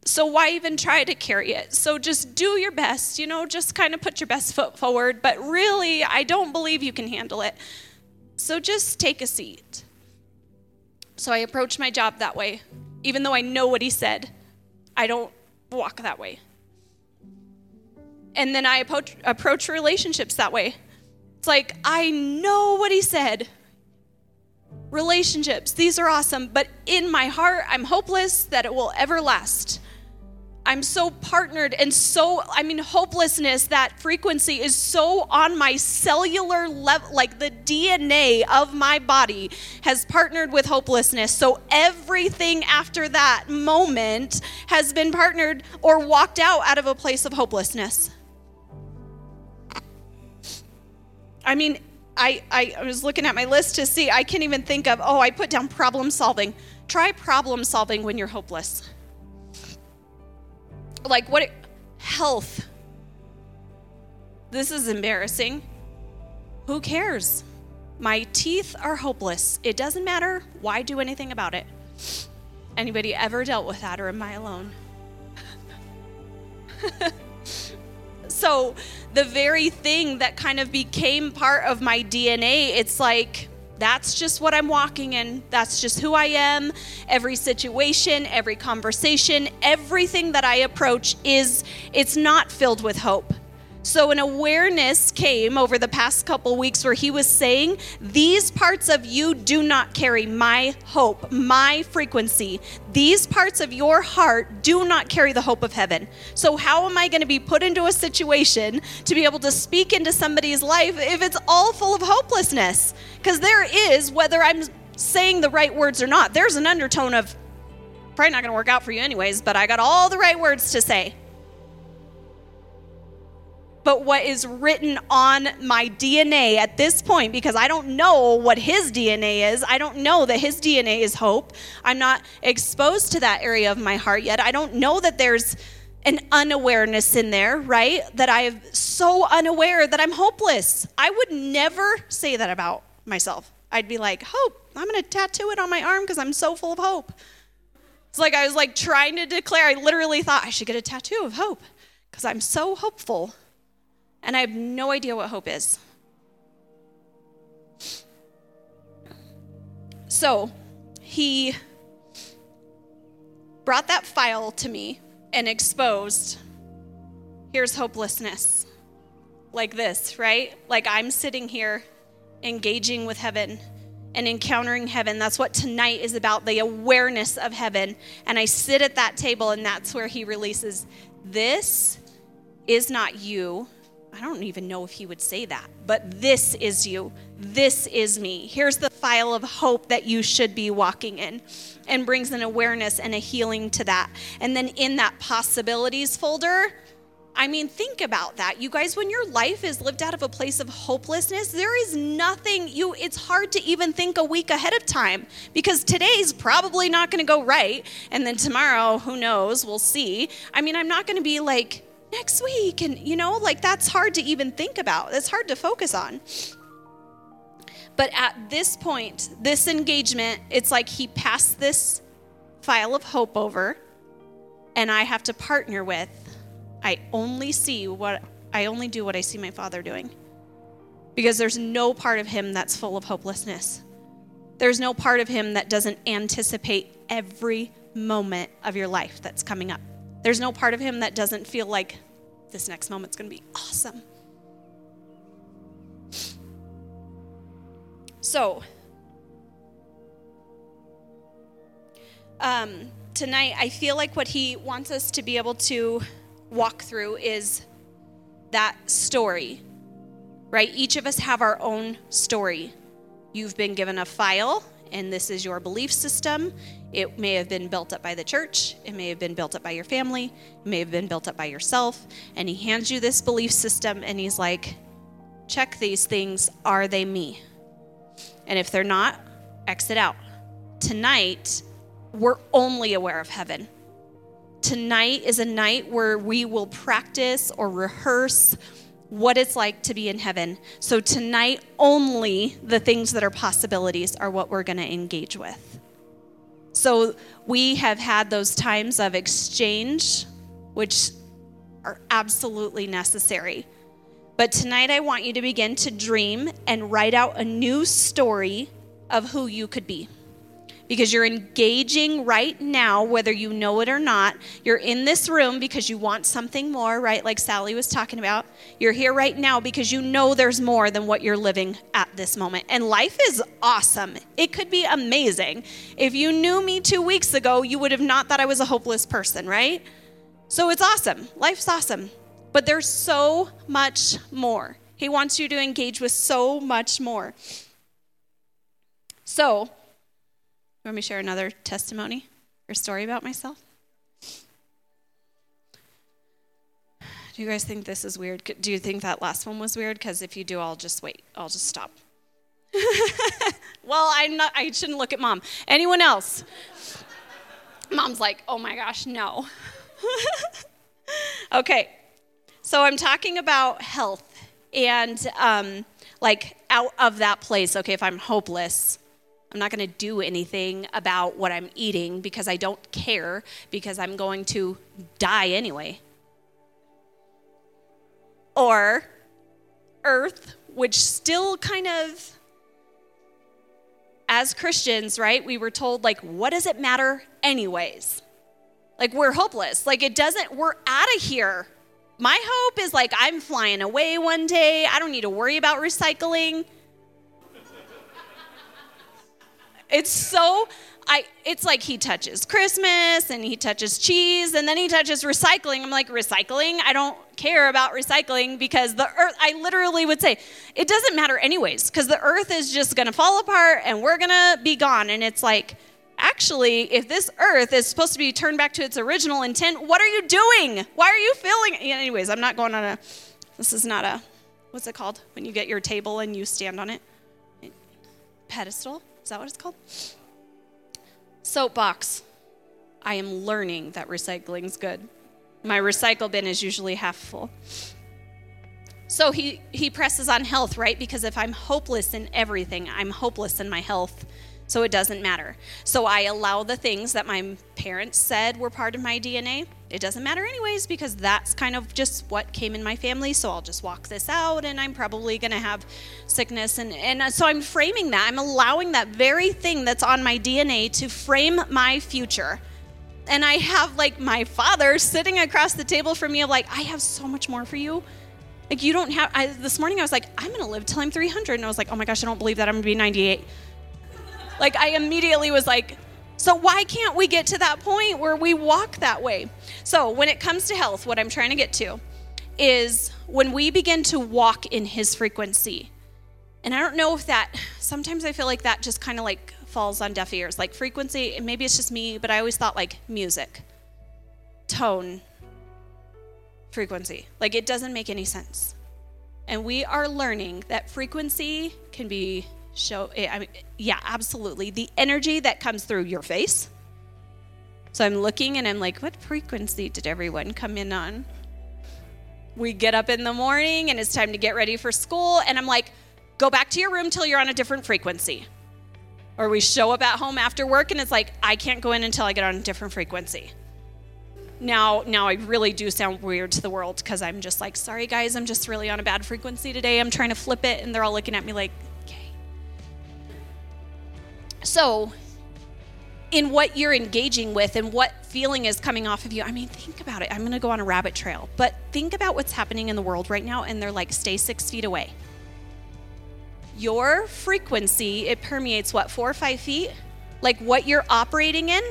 So why even try to carry it? So just do your best, you know, just kind of put your best foot forward. But really, I don't believe you can handle it. So just take a seat. So I approach my job that way. Even though I know what he said, I don't walk that way. And then I approach, approach relationships that way. It's like, I know what he said. Relationships, these are awesome, but in my heart, I'm hopeless that it will ever last. I'm so partnered and so, I mean, hopelessness, that frequency is so on my cellular level, like the DNA of my body has partnered with hopelessness. So everything after that moment has been partnered or walked out out of a place of hopelessness. I mean, I, I was looking at my list to see, I can't even think of, oh, I put down problem solving. Try problem solving when you're hopeless like what health. This is embarrassing. Who cares? My teeth are hopeless. It doesn't matter. Why do anything about it? Anybody ever dealt with that or am i alone? So the very thing that kind of became part of my dna it's like that's just what I'm walking in. That's just who I am. Every situation, every conversation, everything that I approach is it's not filled with hope. So, an awareness came over the past couple weeks where he was saying, These parts of you do not carry my hope, my frequency. These parts of your heart do not carry the hope of heaven. So, how am I going to be put into a situation to be able to speak into somebody's life if it's all full of hopelessness? Because there is, whether I'm saying the right words or not, there's an undertone of, probably not going to work out for you anyways, but I got all the right words to say but what is written on my DNA at this point, because I don't know what his DNA is. I don't know that his DNA is hope. I'm not exposed to that area of my heart yet. I don't know that there's an unawareness in there, right? That I am so unaware that I'm hopeless. I would never say that about myself. I'd be like, hope, I'm going to tattoo it on my arm because I'm so full of hope. It's like I was like trying to declare, I literally thought I should get a tattoo of hope because I'm so hopeful and I have no idea what hope is. So he brought that file to me and exposed here's hopelessness. Like this, right? Like I'm sitting here engaging with heaven and encountering heaven. That's what tonight is about the awareness of heaven. And I sit at that table, and that's where he releases this is not you. I don't even know if he would say that, but this is you. This is me. Here's the file of hope that you should be walking in and brings an awareness and a healing to that. And then in that possibilities folder, I mean, think about that. You guys, when your life is lived out of a place of hopelessness, there is nothing you it's hard to even think a week ahead of time because today's probably not going to go right and then tomorrow, who knows, we'll see. I mean, I'm not going to be like next week. And, you know, like that's hard to even think about, that's hard to focus on. But at this point, this engagement, it's like he passed this file of hope over, and I have to partner with. I only see what I only do what I see my father doing. Because there's no part of him that's full of hopelessness. There's no part of him that doesn't anticipate every moment of your life that's coming up. There's no part of him that doesn't feel like this next moment's going to be awesome. So, um, tonight, I feel like what he wants us to be able to walk through is that story, right? Each of us have our own story. You've been given a file, and this is your belief system. It may have been built up by the church, it may have been built up by your family, it may have been built up by yourself. And he hands you this belief system and he's like, check these things. Are they me? And if they're not, exit out. Tonight, we're only aware of heaven. Tonight is a night where we will practice or rehearse what it's like to be in heaven. So, tonight, only the things that are possibilities are what we're going to engage with. So we have had those times of exchange, which are absolutely necessary. But tonight, I want you to begin to dream and write out a new story of who you could be because you're engaging right now, whether you know it or not. You're in this room because you want something more, right? Like Sally was talking about. You're here right now because you know there's more than what you're living at this moment. And life is awesome. It could be amazing. If you knew me two weeks ago, you would have not thought I was a hopeless person, right? So it's awesome. Life's awesome. But there's so much more. He wants you to engage with so much more. So, want me to share another testimony or story about myself? Do you guys think this is weird? Do you think that last one was weird? Because if you do, I'll just wait. I'll just stop. well, I'm not. I shouldn't look at mom. Anyone else? Mom's like, oh my gosh, no. okay, so I'm talking about health and um, like out of that place. Okay, if I'm hopeless, I'm not going to do anything about what I'm eating because I don't care because I'm going to die anyway. Or earth, which still kind of, as Christians, right, we were told, like, what does it matter, anyways? Like, we're hopeless. Like, it doesn't, we're out of here My hope is like I'm flying away one day. I don't need to worry about recycling. It's so I it's like he touches Christmas and he touches cheese and then he touches recycling. I'm like, recycling? I don't care about recycling because the earth I literally would say, it doesn't matter anyways, because the earth is just gonna fall apart and we're gonna be gone. And it's like, actually, if this earth is supposed to be turned back to its original intent, what are you doing? Why are you feeling anyways, I'm not going on a this is not a what's it called? When you get your table and you stand on it? Pedestal? Is that what it's called? Soapbox. I am learning that recycling's good. My recycle bin is usually half full. So he, he presses on health, right? Because if I'm hopeless in everything, I'm hopeless in my health so it doesn't matter. So I allow the things that my parents said were part of my DNA. It doesn't matter, anyways, because that's kind of just what came in my family. So I'll just walk this out, and I'm probably going to have sickness. And, and uh, so I'm framing that. I'm allowing that very thing that's on my DNA to frame my future. And I have like my father sitting across the table from me, of like, I have so much more for you. Like, you don't have, I, this morning I was like, I'm going to live till I'm 300. And I was like, oh my gosh, I don't believe that I'm going to be 98. Like, I immediately was like, so why can't we get to that point where we walk that way? So, when it comes to health, what I'm trying to get to is when we begin to walk in his frequency. And I don't know if that, sometimes I feel like that just kind of like falls on deaf ears. Like frequency, maybe it's just me, but I always thought like music, tone, frequency. Like it doesn't make any sense. And we are learning that frequency can be show eh, I mean, yeah absolutely. The energy that comes through your face. So i'm looking and i'm like what frequency did everyone come in on? We get up in the morning and it's time to get ready for school. And i'm like go back to your room till you're on a different frequency. Or we show up at home after work and it's like i can't go in until i get on a different frequency. Now now i really do sound weird to the world because i'm just like sorry guys i'm just really on a bad frequency today. I'm trying to flip it. And they're all looking at me like so, in what you're engaging with and what feeling is coming off of you, I mean, think about it. I'm going to go on a rabbit trail, but think about what's happening in the world right now, and they're like, stay six feet away. Your frequency, it permeates what, four or five feet? Like what you're operating in?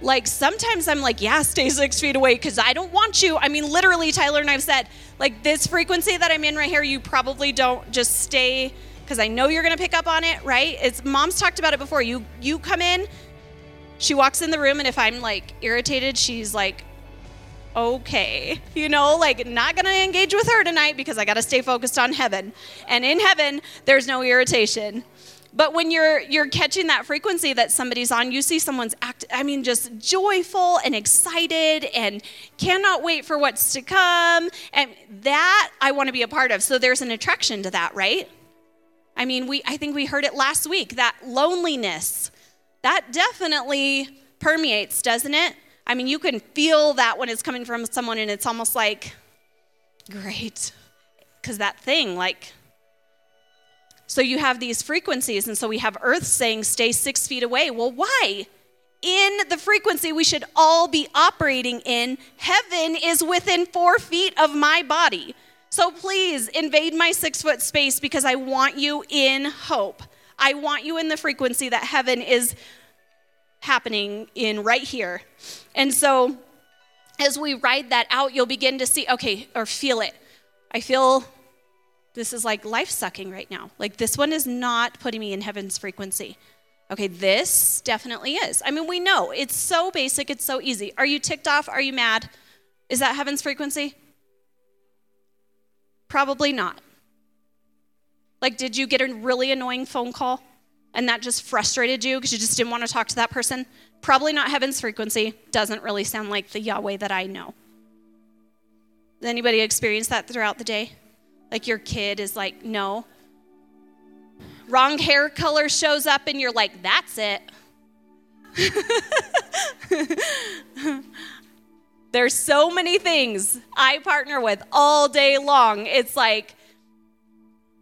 Like sometimes I'm like, yeah, stay six feet away because I don't want you. I mean, literally, Tyler and I've said, like, this frequency that I'm in right here, you probably don't just stay because I know you're going to pick up on it, right? It's mom's talked about it before. You you come in, she walks in the room and if I'm like irritated, she's like okay. You know, like not going to engage with her tonight because I got to stay focused on heaven. And in heaven, there's no irritation. But when you're you're catching that frequency that somebody's on, you see someone's act I mean just joyful and excited and cannot wait for what's to come. And that I want to be a part of. So there's an attraction to that, right? I mean, we I think we heard it last week, that loneliness. That definitely permeates, doesn't it? I mean, you can feel that when it's coming from someone and it's almost like great cuz that thing like so you have these frequencies and so we have earth saying stay 6 feet away. Well, why? in the frequency we should all be operating in, heaven is within four feet of my body. So please invade my six foot space because I want you in hope. I want you in the frequency that heaven is happening in right here. And so as we ride that out, you'll begin to see, okay, or feel it. I feel this is like life sucking right now. Like this one is not putting me in heaven's frequency. Okay, this definitely is. I mean, we know it's so basic, it's so easy. Are you ticked off? Are you mad? Is that heaven's frequency? Probably not. Like, did you get a really annoying phone call and that just frustrated you because you just didn't want to talk to that person? Probably not heaven's frequency. Doesn't really sound like the Yahweh that I know. Anybody experience that throughout the day? Like your kid is like, no. Wrong hair color shows up and you're like, that's it. There's so many things I partner with all day long. It's like,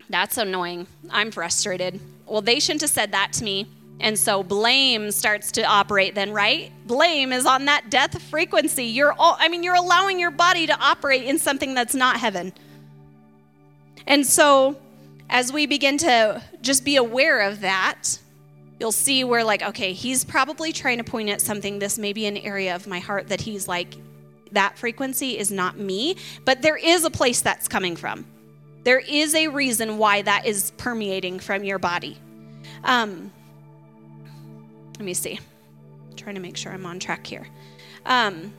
that's annoying. I'm frustrated. Well, they shouldn't have said that to me. And so blame starts to operate then, right? Blame is on that death frequency. You're all, I mean, you're allowing your body to operate in something that's not heaven. And so as we begin to just be aware of that, you'll see where like, okay, he's probably trying to point at something this may be an area of my heart that he's like that frequency is not me, but there is a place that's coming from. There is a reason why that is permeating from your body. Um, let me see. I'm trying to make sure I'm on track here. Um,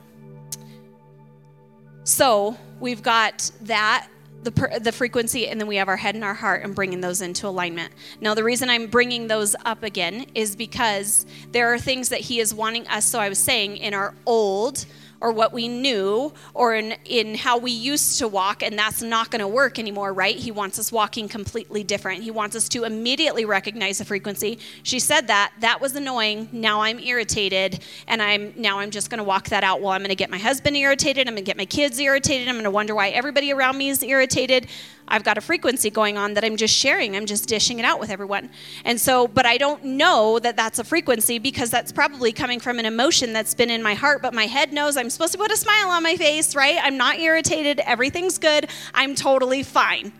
so we've got that the, the frequency, and then we have our head and our heart and bringing those into alignment. Now, the reason I'm bringing those up again is because there are things that He is wanting us, so I was saying, in our old or what we knew or in, in how we used to walk, and that's not going to work anymore, right? He wants us walking completely different. He wants us to immediately recognize the frequency. She said that. That was annoying. Now I'm irritated, and I'm now I'm just going to walk that out. Well, I'm going to get my husband irritated. I'm going to get my kids irritated. I'm going to wonder why everybody around me is irritated. I've got a frequency going on that I'm just sharing. I'm just dishing it out with everyone. And so, but I don't know that that's a frequency because that's probably coming from an emotion that's been in my heart, but my head knows I'm supposed to put a smile on my face, right? I'm not irritated. Everything's good. I'm totally fine.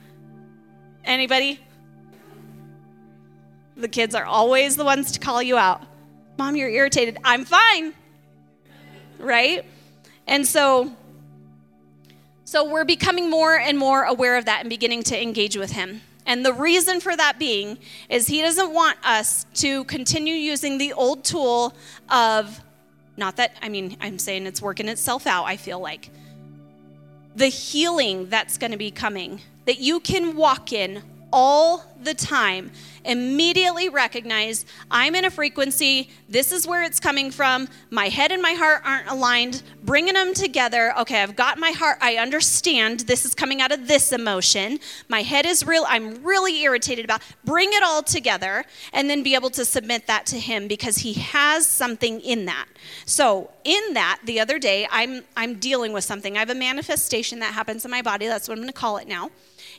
Anybody? The kids are always the ones to call you out. Mom, you're irritated. I'm fine. Right? And so, so we're becoming more and more aware of that and beginning to engage with Him. And the reason for that being is He doesn't want us to continue using the old tool of, not that, I mean, I'm saying it's working itself out, I feel like. The healing that's going to be coming, that you can walk in all the time immediately recognize I'm in a frequency, this is where it's coming from, my head and my heart aren't aligned, bringing them together. Okay, I've got my heart, I understand this is coming out of this emotion. My head is real, I'm really irritated about. Bring it all together and then be able to submit that to him because he has something in that. So, in that, the other day, I'm I'm dealing with something. I have a manifestation that happens in my body. That's what I'm going to call it now.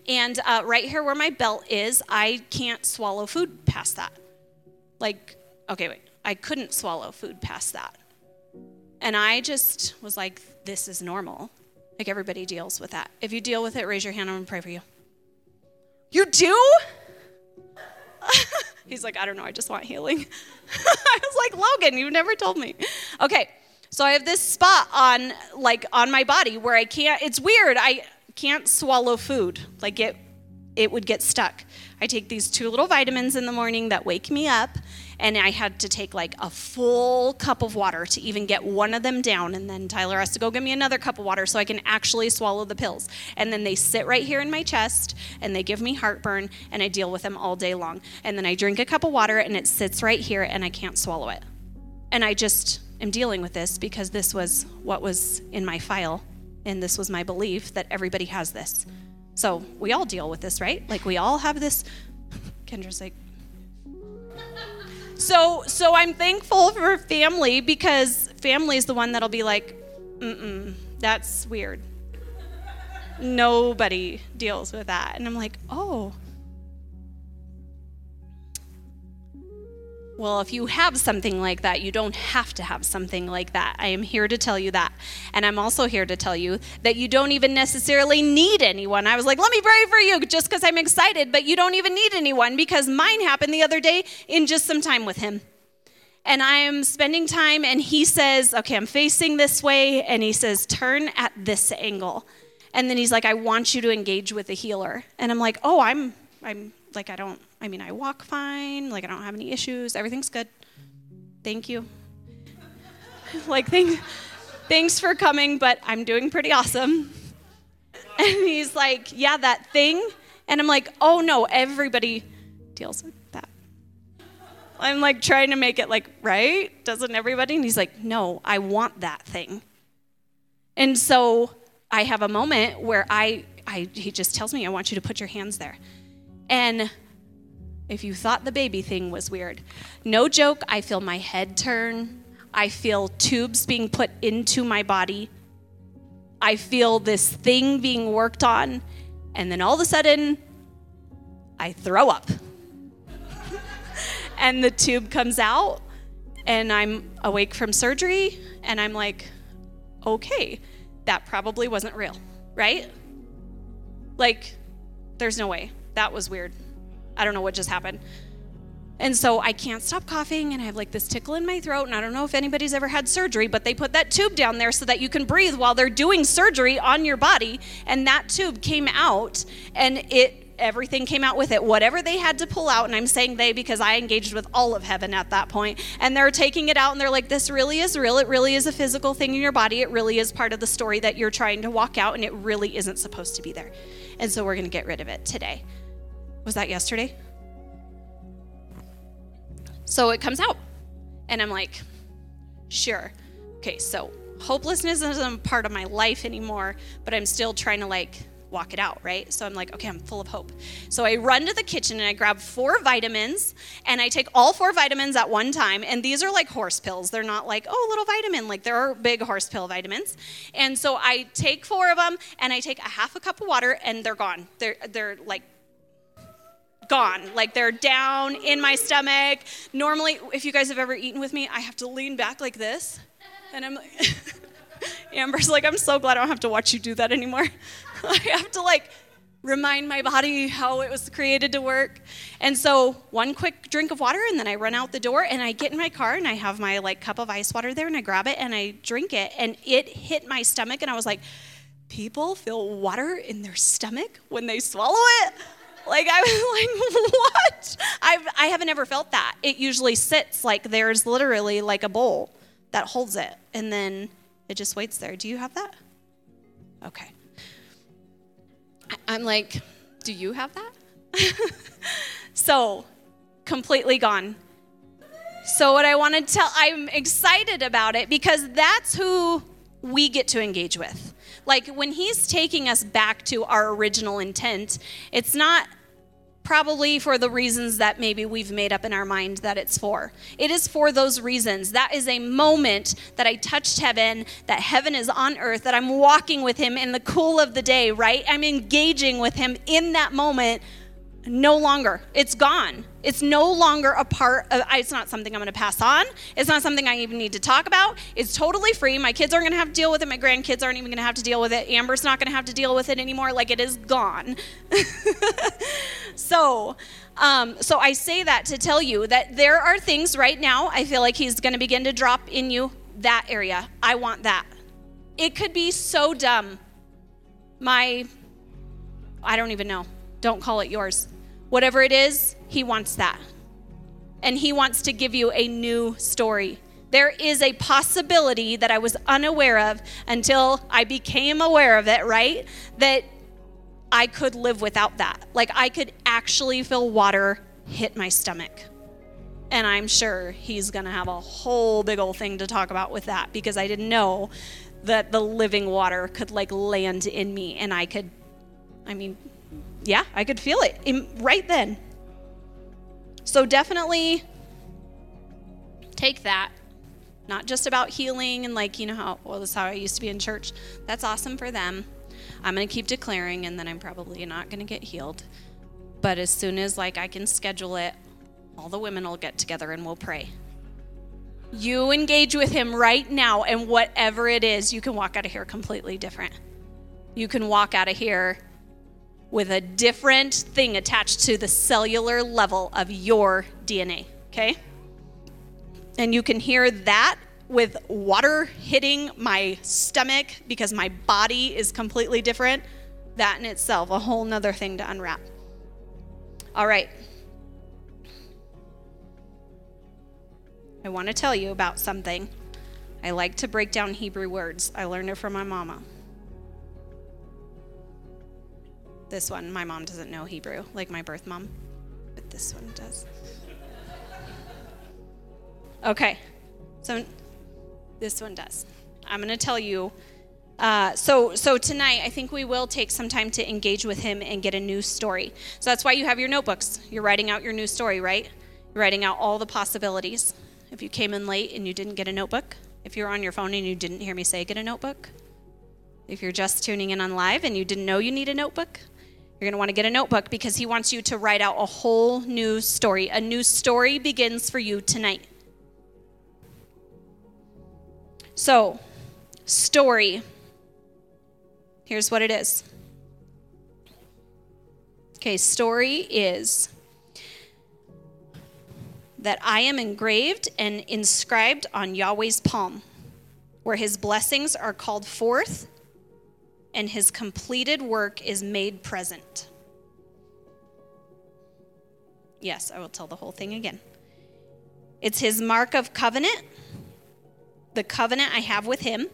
And uh, right here where my belt is, I can't swallow food past that. Like, okay, wait, I couldn't swallow food past that. And I just was like, this is normal. Like everybody deals with that. If you deal with it, raise your hand. I'm gonna pray for you. You do? He's like, I don't know. I just want healing. I was like, Logan, you never told me. Okay, so I have this spot on like on my body where I can't. It's weird. I can't swallow food. Like it, it would get stuck. I take these two little vitamins in the morning that wake me up, and I had to take like a full cup of water to even get one of them down. And then Tyler has to go get me another cup of water so I can actually swallow the pills. And then they sit right here in my chest and they give me heartburn, and I deal with them all day long. And then I drink a cup of water and it sits right here and I can't swallow it. And I just am dealing with this because this was what was in my file and this was my belief that everybody has this. So we all deal with this, right? Like we all have this. Kendra's like. So so I'm thankful for family because family is the one that'll be like, mm mm that's weird. Nobody deals with that, and I'm like, oh, Well, if you have something like that, you don't have to have something like that. I am here to tell you that. And I'm also here to tell you that you don't even necessarily need anyone. I was like, let me pray for you just because I'm excited, but you don't even need anyone because mine happened the other day in just some time with him. And I am spending time, and he says, okay, I'm facing this way. And he says, turn at this angle. And then he's like, I want you to engage with the healer. And I'm like, oh, I'm, I'm like, I don't, I mean, I walk fine. Like, I don't have any issues. Everything's good. Thank you. like, thank, thanks for coming, but I'm doing pretty awesome. And he's like, yeah, that thing. And I'm like, oh no, everybody deals with that. I'm like trying to make it like, right? Doesn't everybody? And he's like, no, I want that thing. And so I have a moment where I, I he just tells me, I want you to put your hands there. And if you thought the baby thing was weird, no joke, I feel my head turn. I feel tubes being put into my body. I feel this thing being worked on. And then all of a sudden, I throw up. and the tube comes out, and I'm awake from surgery, and I'm like, okay, that probably wasn't real, right? Like, there's no way. That was weird. I don't know what just happened. And so I can't stop coughing and I have like this tickle in my throat. And I don't know if anybody's ever had surgery, but they put that tube down there so that you can breathe while they're doing surgery on your body. And that tube came out and it everything came out with it whatever they had to pull out and i'm saying they because i engaged with all of heaven at that point and they're taking it out and they're like this really is real it really is a physical thing in your body it really is part of the story that you're trying to walk out and it really isn't supposed to be there and so we're going to get rid of it today was that yesterday so it comes out. And I'm like, sure. Okay, so hopelessness isn't part of my life anymore, but I'm still trying to like walk it out, right? So I'm like, okay, I'm full of hope. So I run to the kitchen and I grab four vitamins and I take all four vitamins at one time. And these are like horse pills. They're not like, oh, little vitamin. Like there are big horse pill vitamins. And so I take four of them and I take a half a cup of water and they're gone. They're, they're like gone. Like they're down in my stomach. Normally, if you guys have ever eaten with me, I have to lean back like this. And I'm like, Amber's like, I'm so glad I don't have to watch you do that anymore. I have to like remind my body how it was created to work. And so, one quick drink of water, and then I run out the door and I get in my car and I have my like cup of ice water there and I grab it and I drink it. And it hit my stomach, and I was like, people feel water in their stomach when they swallow it? Like I was like, what? I've I haven't ever felt that. It usually sits like there's literally like a bowl that holds it, and then it just waits there. Do you have that? Okay. I'm like, do you have that? so, completely gone. So, what I want to tell, I'm excited about it because that's who we get to engage with. Like when he's taking us back to our original intent, it's not probably for the reasons that maybe we've made up in our mind that it's for. It is for those reasons. That is a moment that I touched heaven, that heaven is on earth, that I'm walking with him in the cool of the day, right? I'm engaging with him in that moment no longer. It's gone. It's no longer a part of, it's not something I'm going to pass on. It's not something I even need to talk about. It's totally free. My kids aren't going to have to deal with it. My grandkids aren't even going to have to deal with it. Amber's not going to have to deal with it anymore. Like it is gone. so, um, so I say that to tell you that there are things right now I feel like he's going to begin to drop in you that area. I want that. It could be so dumb. My, I don't even know. Don't call it yours Whatever it is, He wants that. And He wants to give you a new story. There is a possibility that I was unaware of until I became aware of it, right? That I could live without that. Like I could actually feel water hit my stomach. And I'm sure he's going to have a whole big old thing to talk about with that because I didn't know that the living water could like land in me and I could, I mean, yeah, I could feel it in, right then. So definitely take that. Not just about healing and like, you know how, well, this is how I used to be in church. That's awesome for them. I'm going to keep declaring and then I'm probably not going to get healed. But as soon as like I can schedule it, all the women will get together and we'll pray. You engage with him right now and whatever it is, you can walk out of here completely different. You can walk out of here with a different thing attached to the cellular level of your DNA, okay? And you can hear that with water hitting my stomach because my body is completely different. That in itself, a whole nother thing to unwrap. All right. I want to tell you about something. I like to break down Hebrew words. I learned it from my mama. This one, my mom doesn't know Hebrew, like my birth mom, but this one does. Okay, so this one does. I'm going to tell you. Uh, so, so tonight, I think we will take some time to engage with him and get a new story. So that's why you have your notebooks. You're writing out your new story, right? You're writing out all the possibilities. If you came in late and you didn't get a notebook, if you're on your phone and you didn't hear me say get a notebook, if you're just tuning in on live and you didn't know you need a notebook, You're going to want to get a notebook because he wants you to write out a whole new story. A new story begins for you tonight. So, story. Here's what it is. Okay, story is that I am engraved and inscribed on Yahweh's palm, where his blessings are called forth and his completed work is made present. Yes, I will tell the whole thing again. It's his mark of covenant, the covenant I have with him.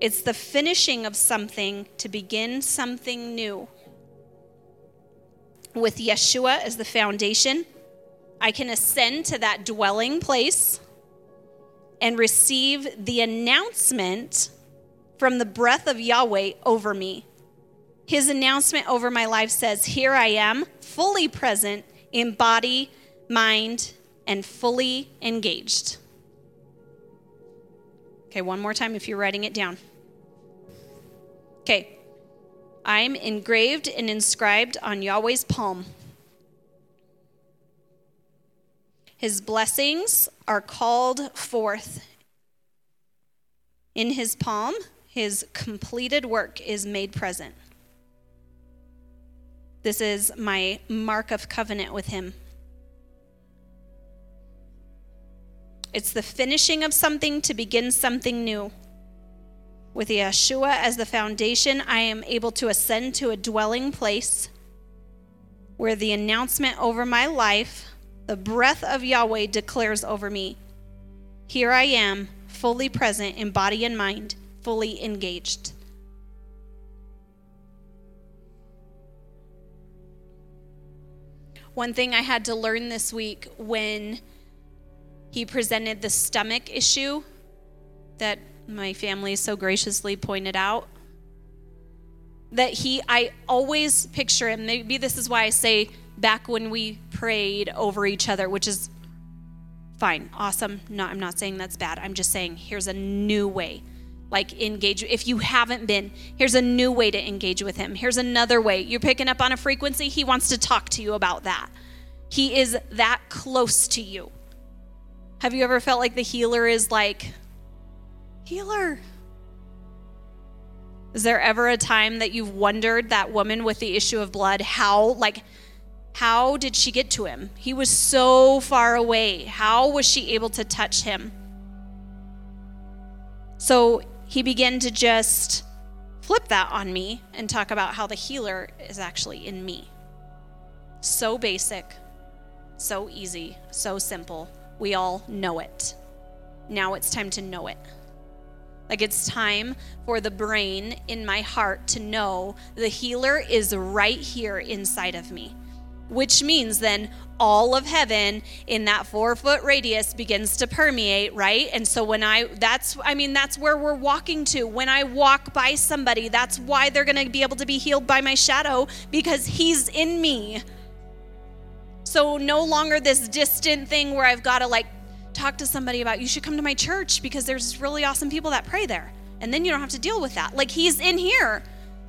It's the finishing of something to begin something new. With Yeshua as the foundation, I can ascend to that dwelling place and receive the announcement from the breath of Yahweh over me. His announcement over my life says, Here I am, fully present in body, mind, and fully engaged. Okay, one more time if you're writing it down. Okay, I'm engraved and inscribed on Yahweh's palm. His blessings are called forth in his palm his completed work is made present. This is my mark of covenant with him. It's the finishing of something to begin something new. With Yeshua as the foundation, I am able to ascend to a dwelling place where the announcement over my life, the breath of Yahweh declares over me Here I am, fully present in body and mind fully engaged. One thing I had to learn this week when he presented the stomach issue that my family so graciously pointed out that he I always picture him maybe this is why I say back when we prayed over each other which is fine awesome no I'm not saying that's bad I'm just saying here's a new way like engage if you haven't been here's a new way to engage with him. Here's another way. You're picking up on a frequency. He wants to talk to you about that. He is that close to you. Have you ever felt like the healer is like healer is there ever a time that you've wondered that woman with the issue of blood how like how did she get to him? He was so far away. How was she able to touch him? So he began to just flip that on me and talk about how the healer is actually in me. So basic, so easy, so simple. We all know it. Now it's time to know it. Like it's time for the brain in my heart to know the healer is right here inside of me which means then all of heaven in that four foot radius begins to permeate, right? And so when I, that's, I mean, that's where we're walking to. When I walk by somebody, that's why they're going to be able to be healed by my shadow because he's in me. So no longer this distant thing where I've got to like talk to somebody about, you should come to my church because there's really awesome people that pray there. And then you don't have to deal with that. Like he's in here.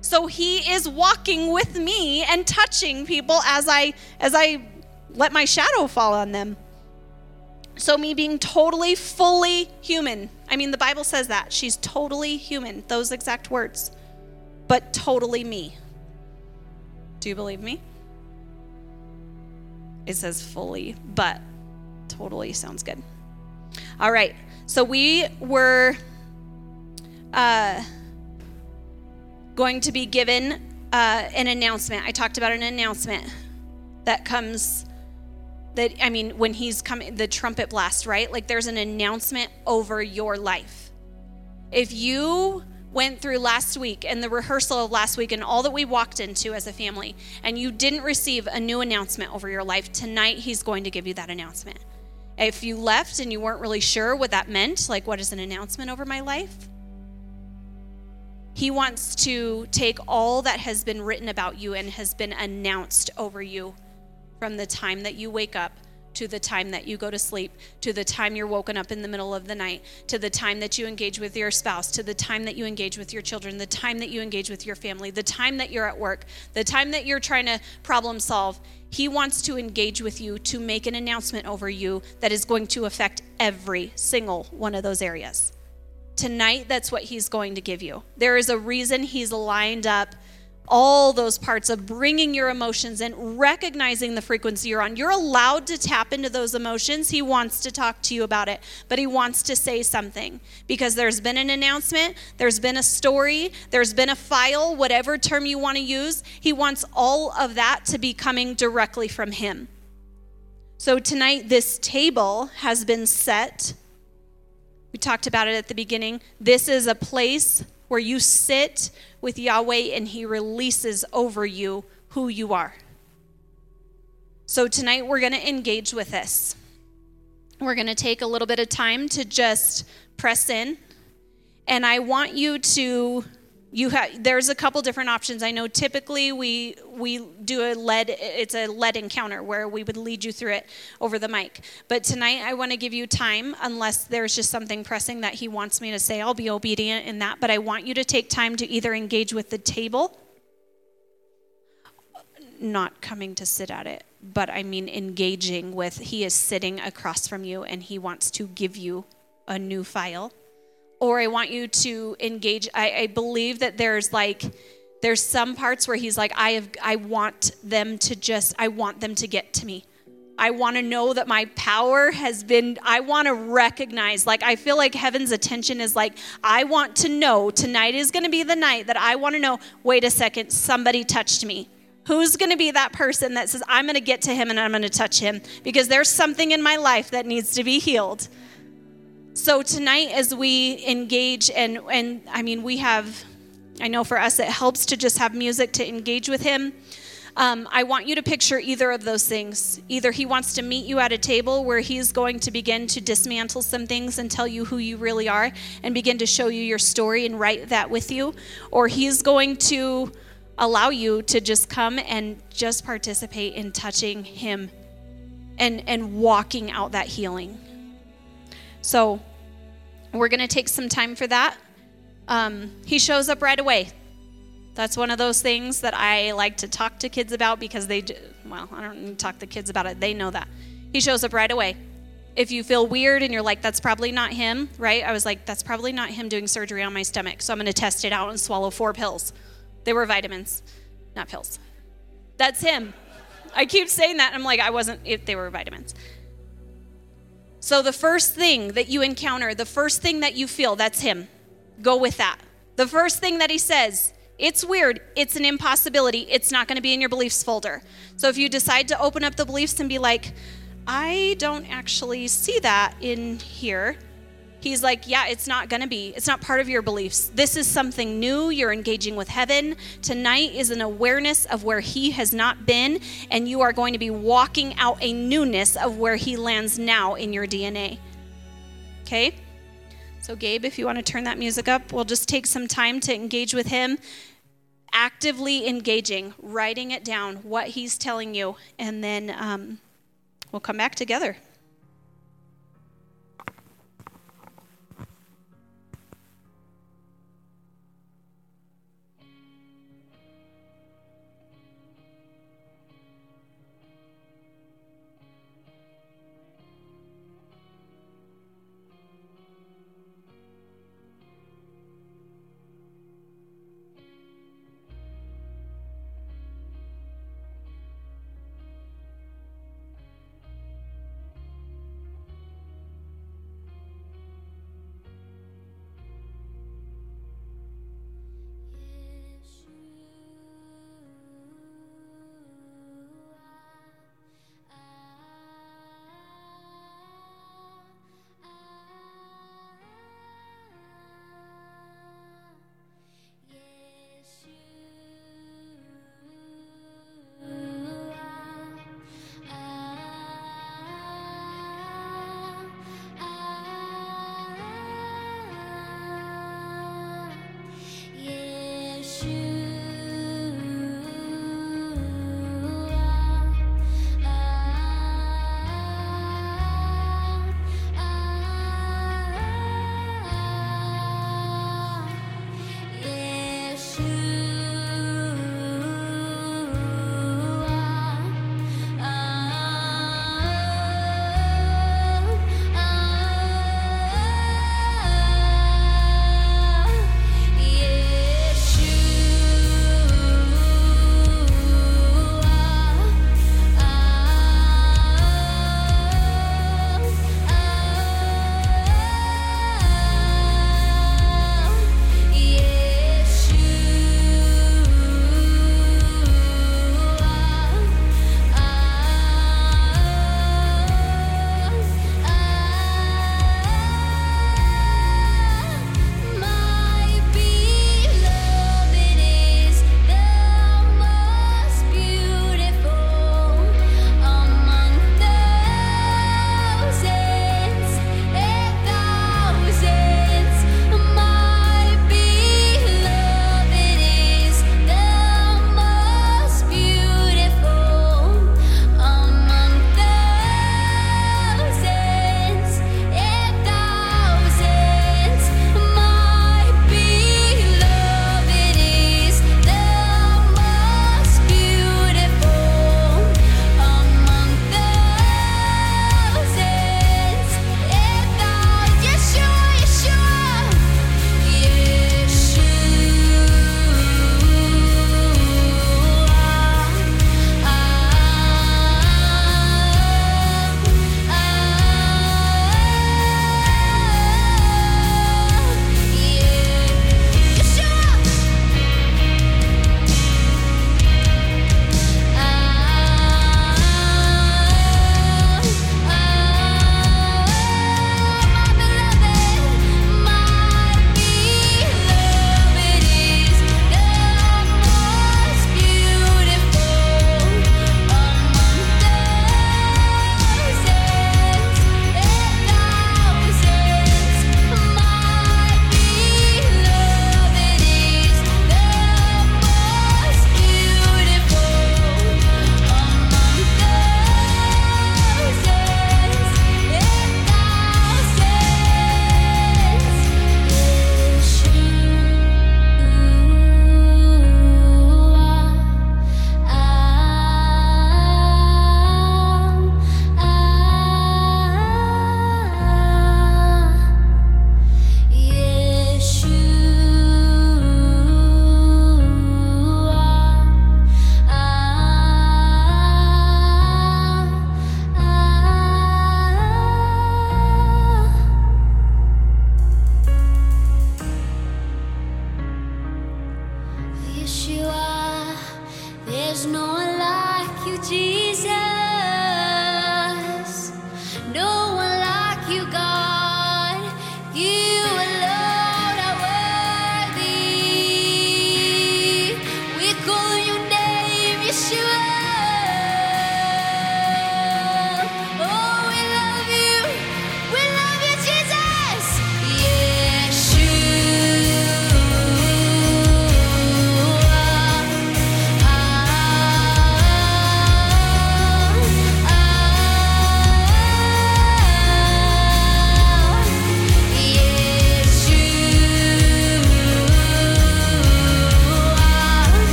So he is walking with me and touching people as I as I let my shadow fall on them. So me being totally fully human. I mean the Bible says that. She's totally human. Those exact words. But totally me. Do you believe me? It says fully, but totally sounds good. All right. So we were uh going to be given uh, an announcement. I talked about an announcement that comes that I mean when he's coming the trumpet blast, right? Like there's an announcement over your life. If you went through last week and the rehearsal of last week and all that we walked into as a family and you didn't receive a new announcement over your life, tonight he's going to give you that announcement. If you left and you weren't really sure what that meant, like what is an announcement over my life? He wants to take all that has been written about you and has been announced over you from the time that you wake up to the time that you go to sleep, to the time you're woken up in the middle of the night, to the time that you engage with your spouse, to the time that you engage with your children, the time that you engage with your family, the time that you're at work, the time that you're trying to problem solve. He wants to engage with you to make an announcement over you that is going to affect every single one of those areas. Tonight, that's what he's going to give you. There is a reason he's lined up all those parts of bringing your emotions and recognizing the frequency you're on. You're allowed to tap into those emotions. He wants to talk to you about it, but he wants to say something because there's been an announcement, there's been a story, there's been a file, whatever term you want to use. He wants all of that to be coming directly from him. So tonight, this table has been set. We talked about it at the beginning. This is a place where you sit with Yahweh and He releases over you who you are. So tonight we're going to engage with this. We're going to take a little bit of time to just press in. And I want you to you have there's a couple different options. I know typically we we do a lead it's a lead encounter where we would lead you through it over the mic. But tonight i want to give you time unless there's just something pressing that he wants me to say. I'll be obedient in that but i want you to take time to either engage with the table not coming to sit at it but i mean engaging with he is sitting across from you and he wants to give you a new file or I want you to engage. I, I, believe that there's like there's some parts where he's like, I have I want them to just I want them to get to me. I want to know that my power has been, I want to recognize, like, I feel like heaven's attention is like, I want to know tonight is going to be the night that I want to know, wait a second, somebody touched me. Who's going to be that person that says, I'm going to get to him and I'm going to touch him? Because there's something in my life that needs to be healed. So tonight, as we engage, and and I mean, we have, I know for us it helps to just have music to engage with Him. Um, I want you to picture either of those things. Either He wants to meet you at a table where He's going to begin to dismantle some things and tell you who you really are, and begin to show you your story and write that with you, or He's going to allow you to just come and just participate in touching Him and and walking out that healing. So we're going to take some time for that. Um, he shows up right away. That's one of those things that I like to talk to kids about because they, do, well, I don't need to talk to kids about it. They know that. He shows up right away. If you feel weird and you're like, that's probably not him, right? I was like, that's probably not him doing surgery on my stomach. So I'm going to test it out and swallow four pills. They were vitamins, not pills. That's him. I keep saying that. I'm like, I wasn't, if they were vitamins. So the first thing that you encounter, the first thing that you feel, that's him. Go with that. The first thing that he says, it's weird. It's an impossibility. It's not going to be in your beliefs folder. So if you decide to open up the beliefs and be like, I don't actually see that in here, He's like, yeah, it's not going to be. It's not part of your beliefs. This is something new. You're engaging with heaven. Tonight is an awareness of where He has not been, and you are going to be walking out a newness of where He lands now in your DNA. Okay? So, Gabe, if you want to turn that music up, we'll just take some time to engage with Him. Actively engaging, writing it down, what He's telling you, and then um, we'll come back together.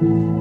Thank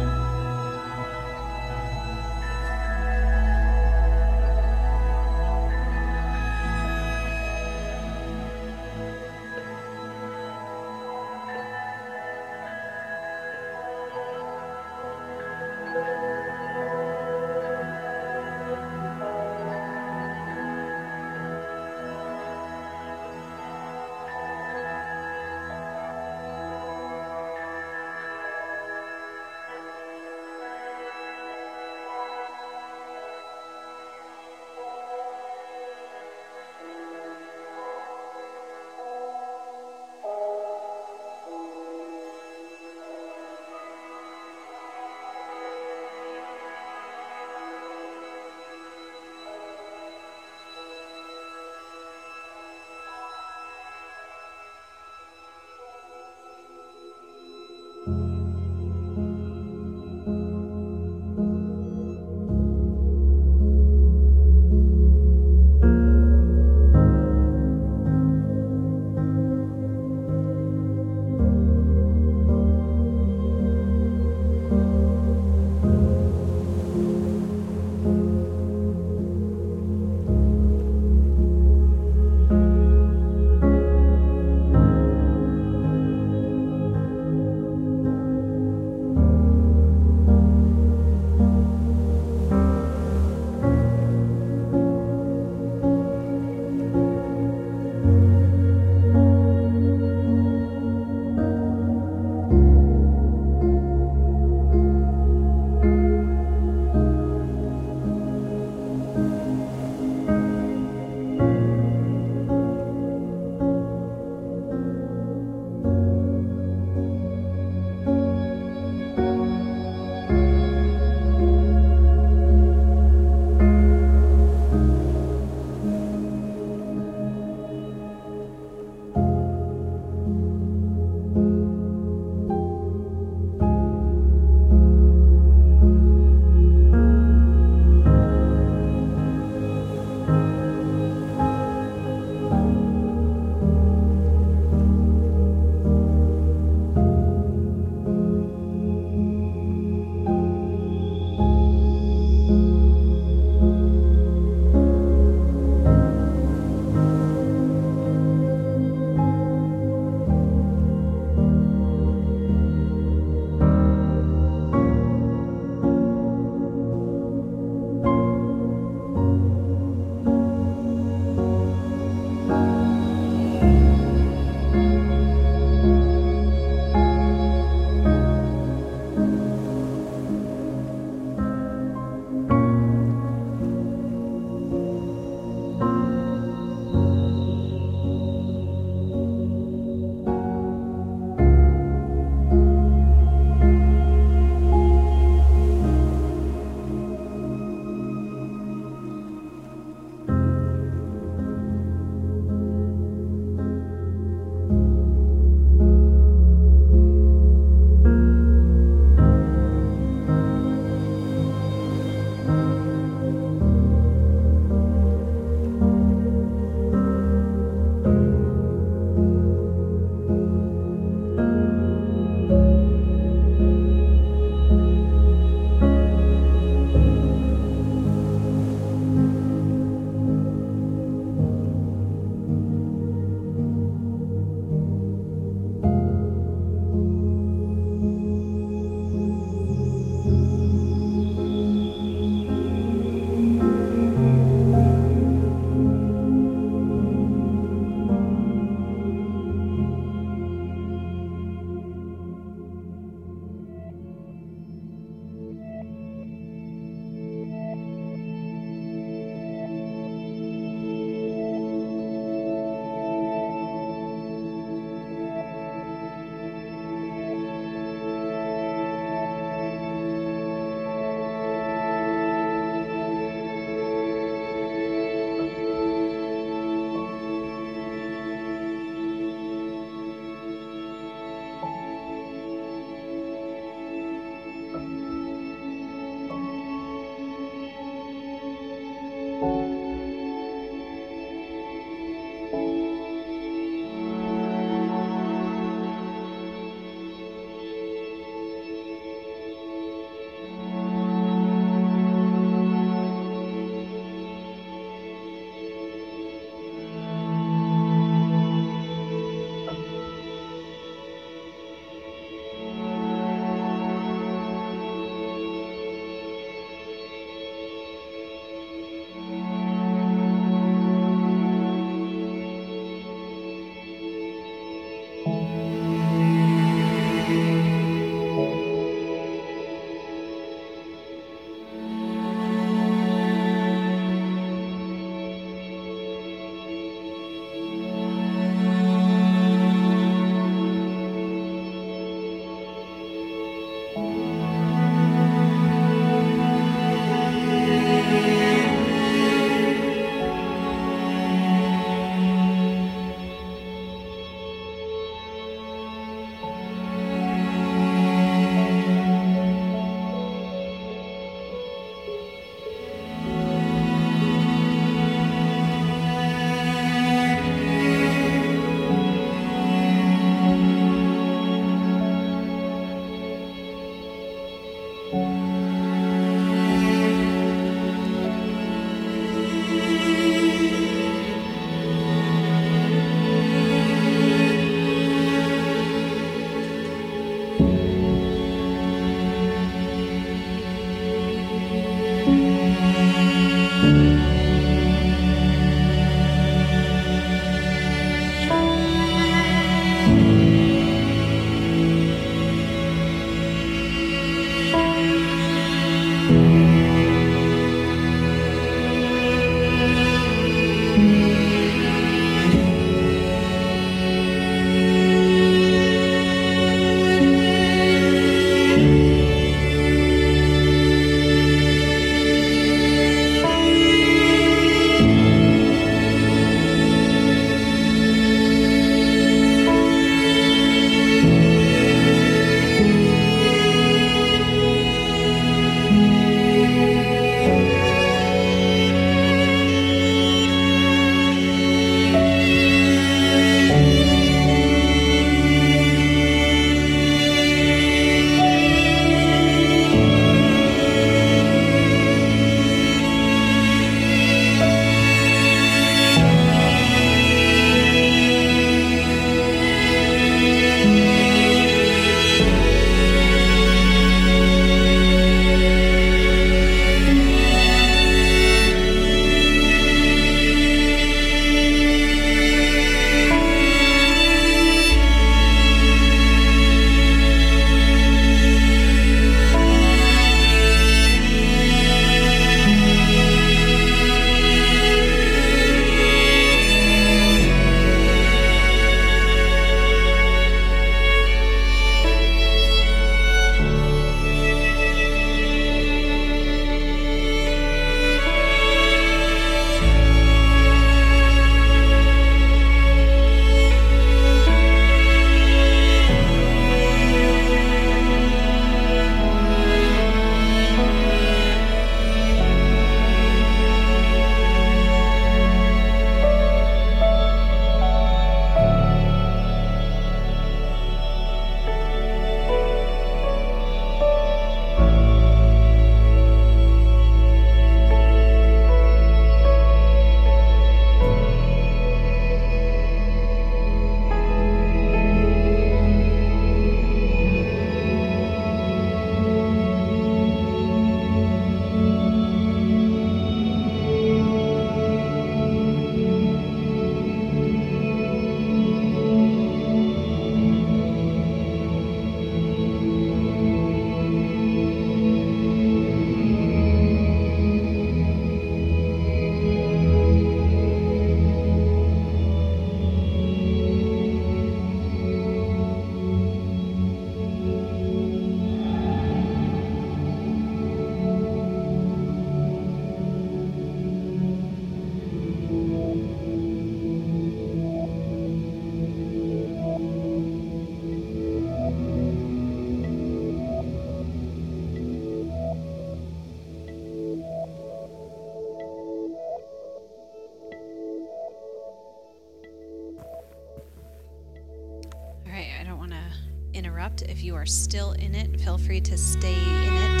interrupt. If you are still in it, feel free to stay in it.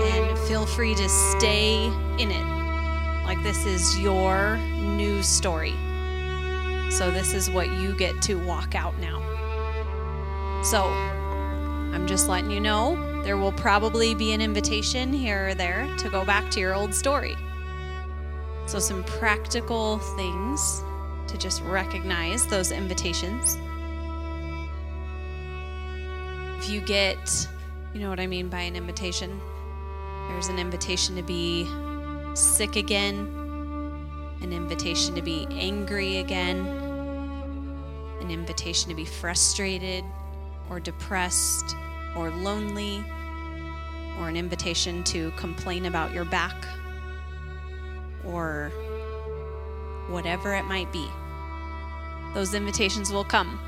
And feel free to stay in it. Like this is your new story. So this is what you get to walk out now. So I'm just letting you know there will probably be an invitation here or there to go back to your old story. So, some practical things to just recognize those invitations. You get, you know what I mean by an invitation? There's an invitation to be sick again, an invitation to be angry again, an invitation to be frustrated or depressed or lonely, or an invitation to complain about your back or whatever it might be. Those invitations will come.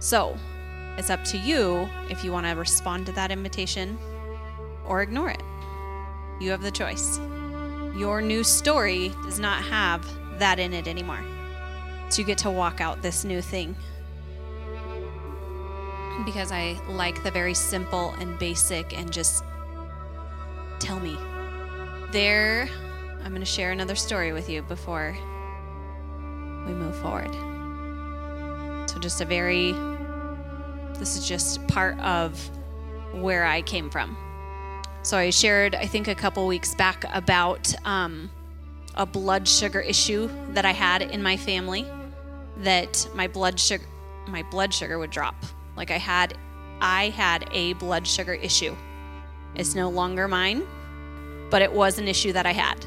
So, it's up to you if you want to respond to that invitation or ignore it. You have the choice. Your new story does not have that in it anymore. So you get to walk out this new thing. Because I like the very simple and basic and just tell me. There, I'm going to share another story with you before we move forward. So, just a very, this is just part of where I came from. So, I shared, I think, a couple weeks back about um, a blood sugar issue that I had in my family. That my blood sugar, my blood sugar would drop. Like I had, I had a blood sugar issue. It's no longer mine, but it was an issue that I had.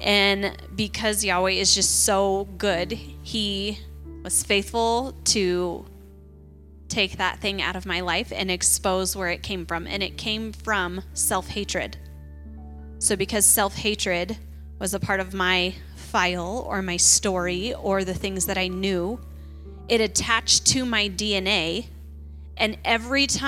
And because Yahweh is just so good, He was faithful to take that thing out of my life and expose where it came from. And it came from self hatred. So, because self hatred was a part of my file or my story or the things that I knew, it attached to my DNA. And every time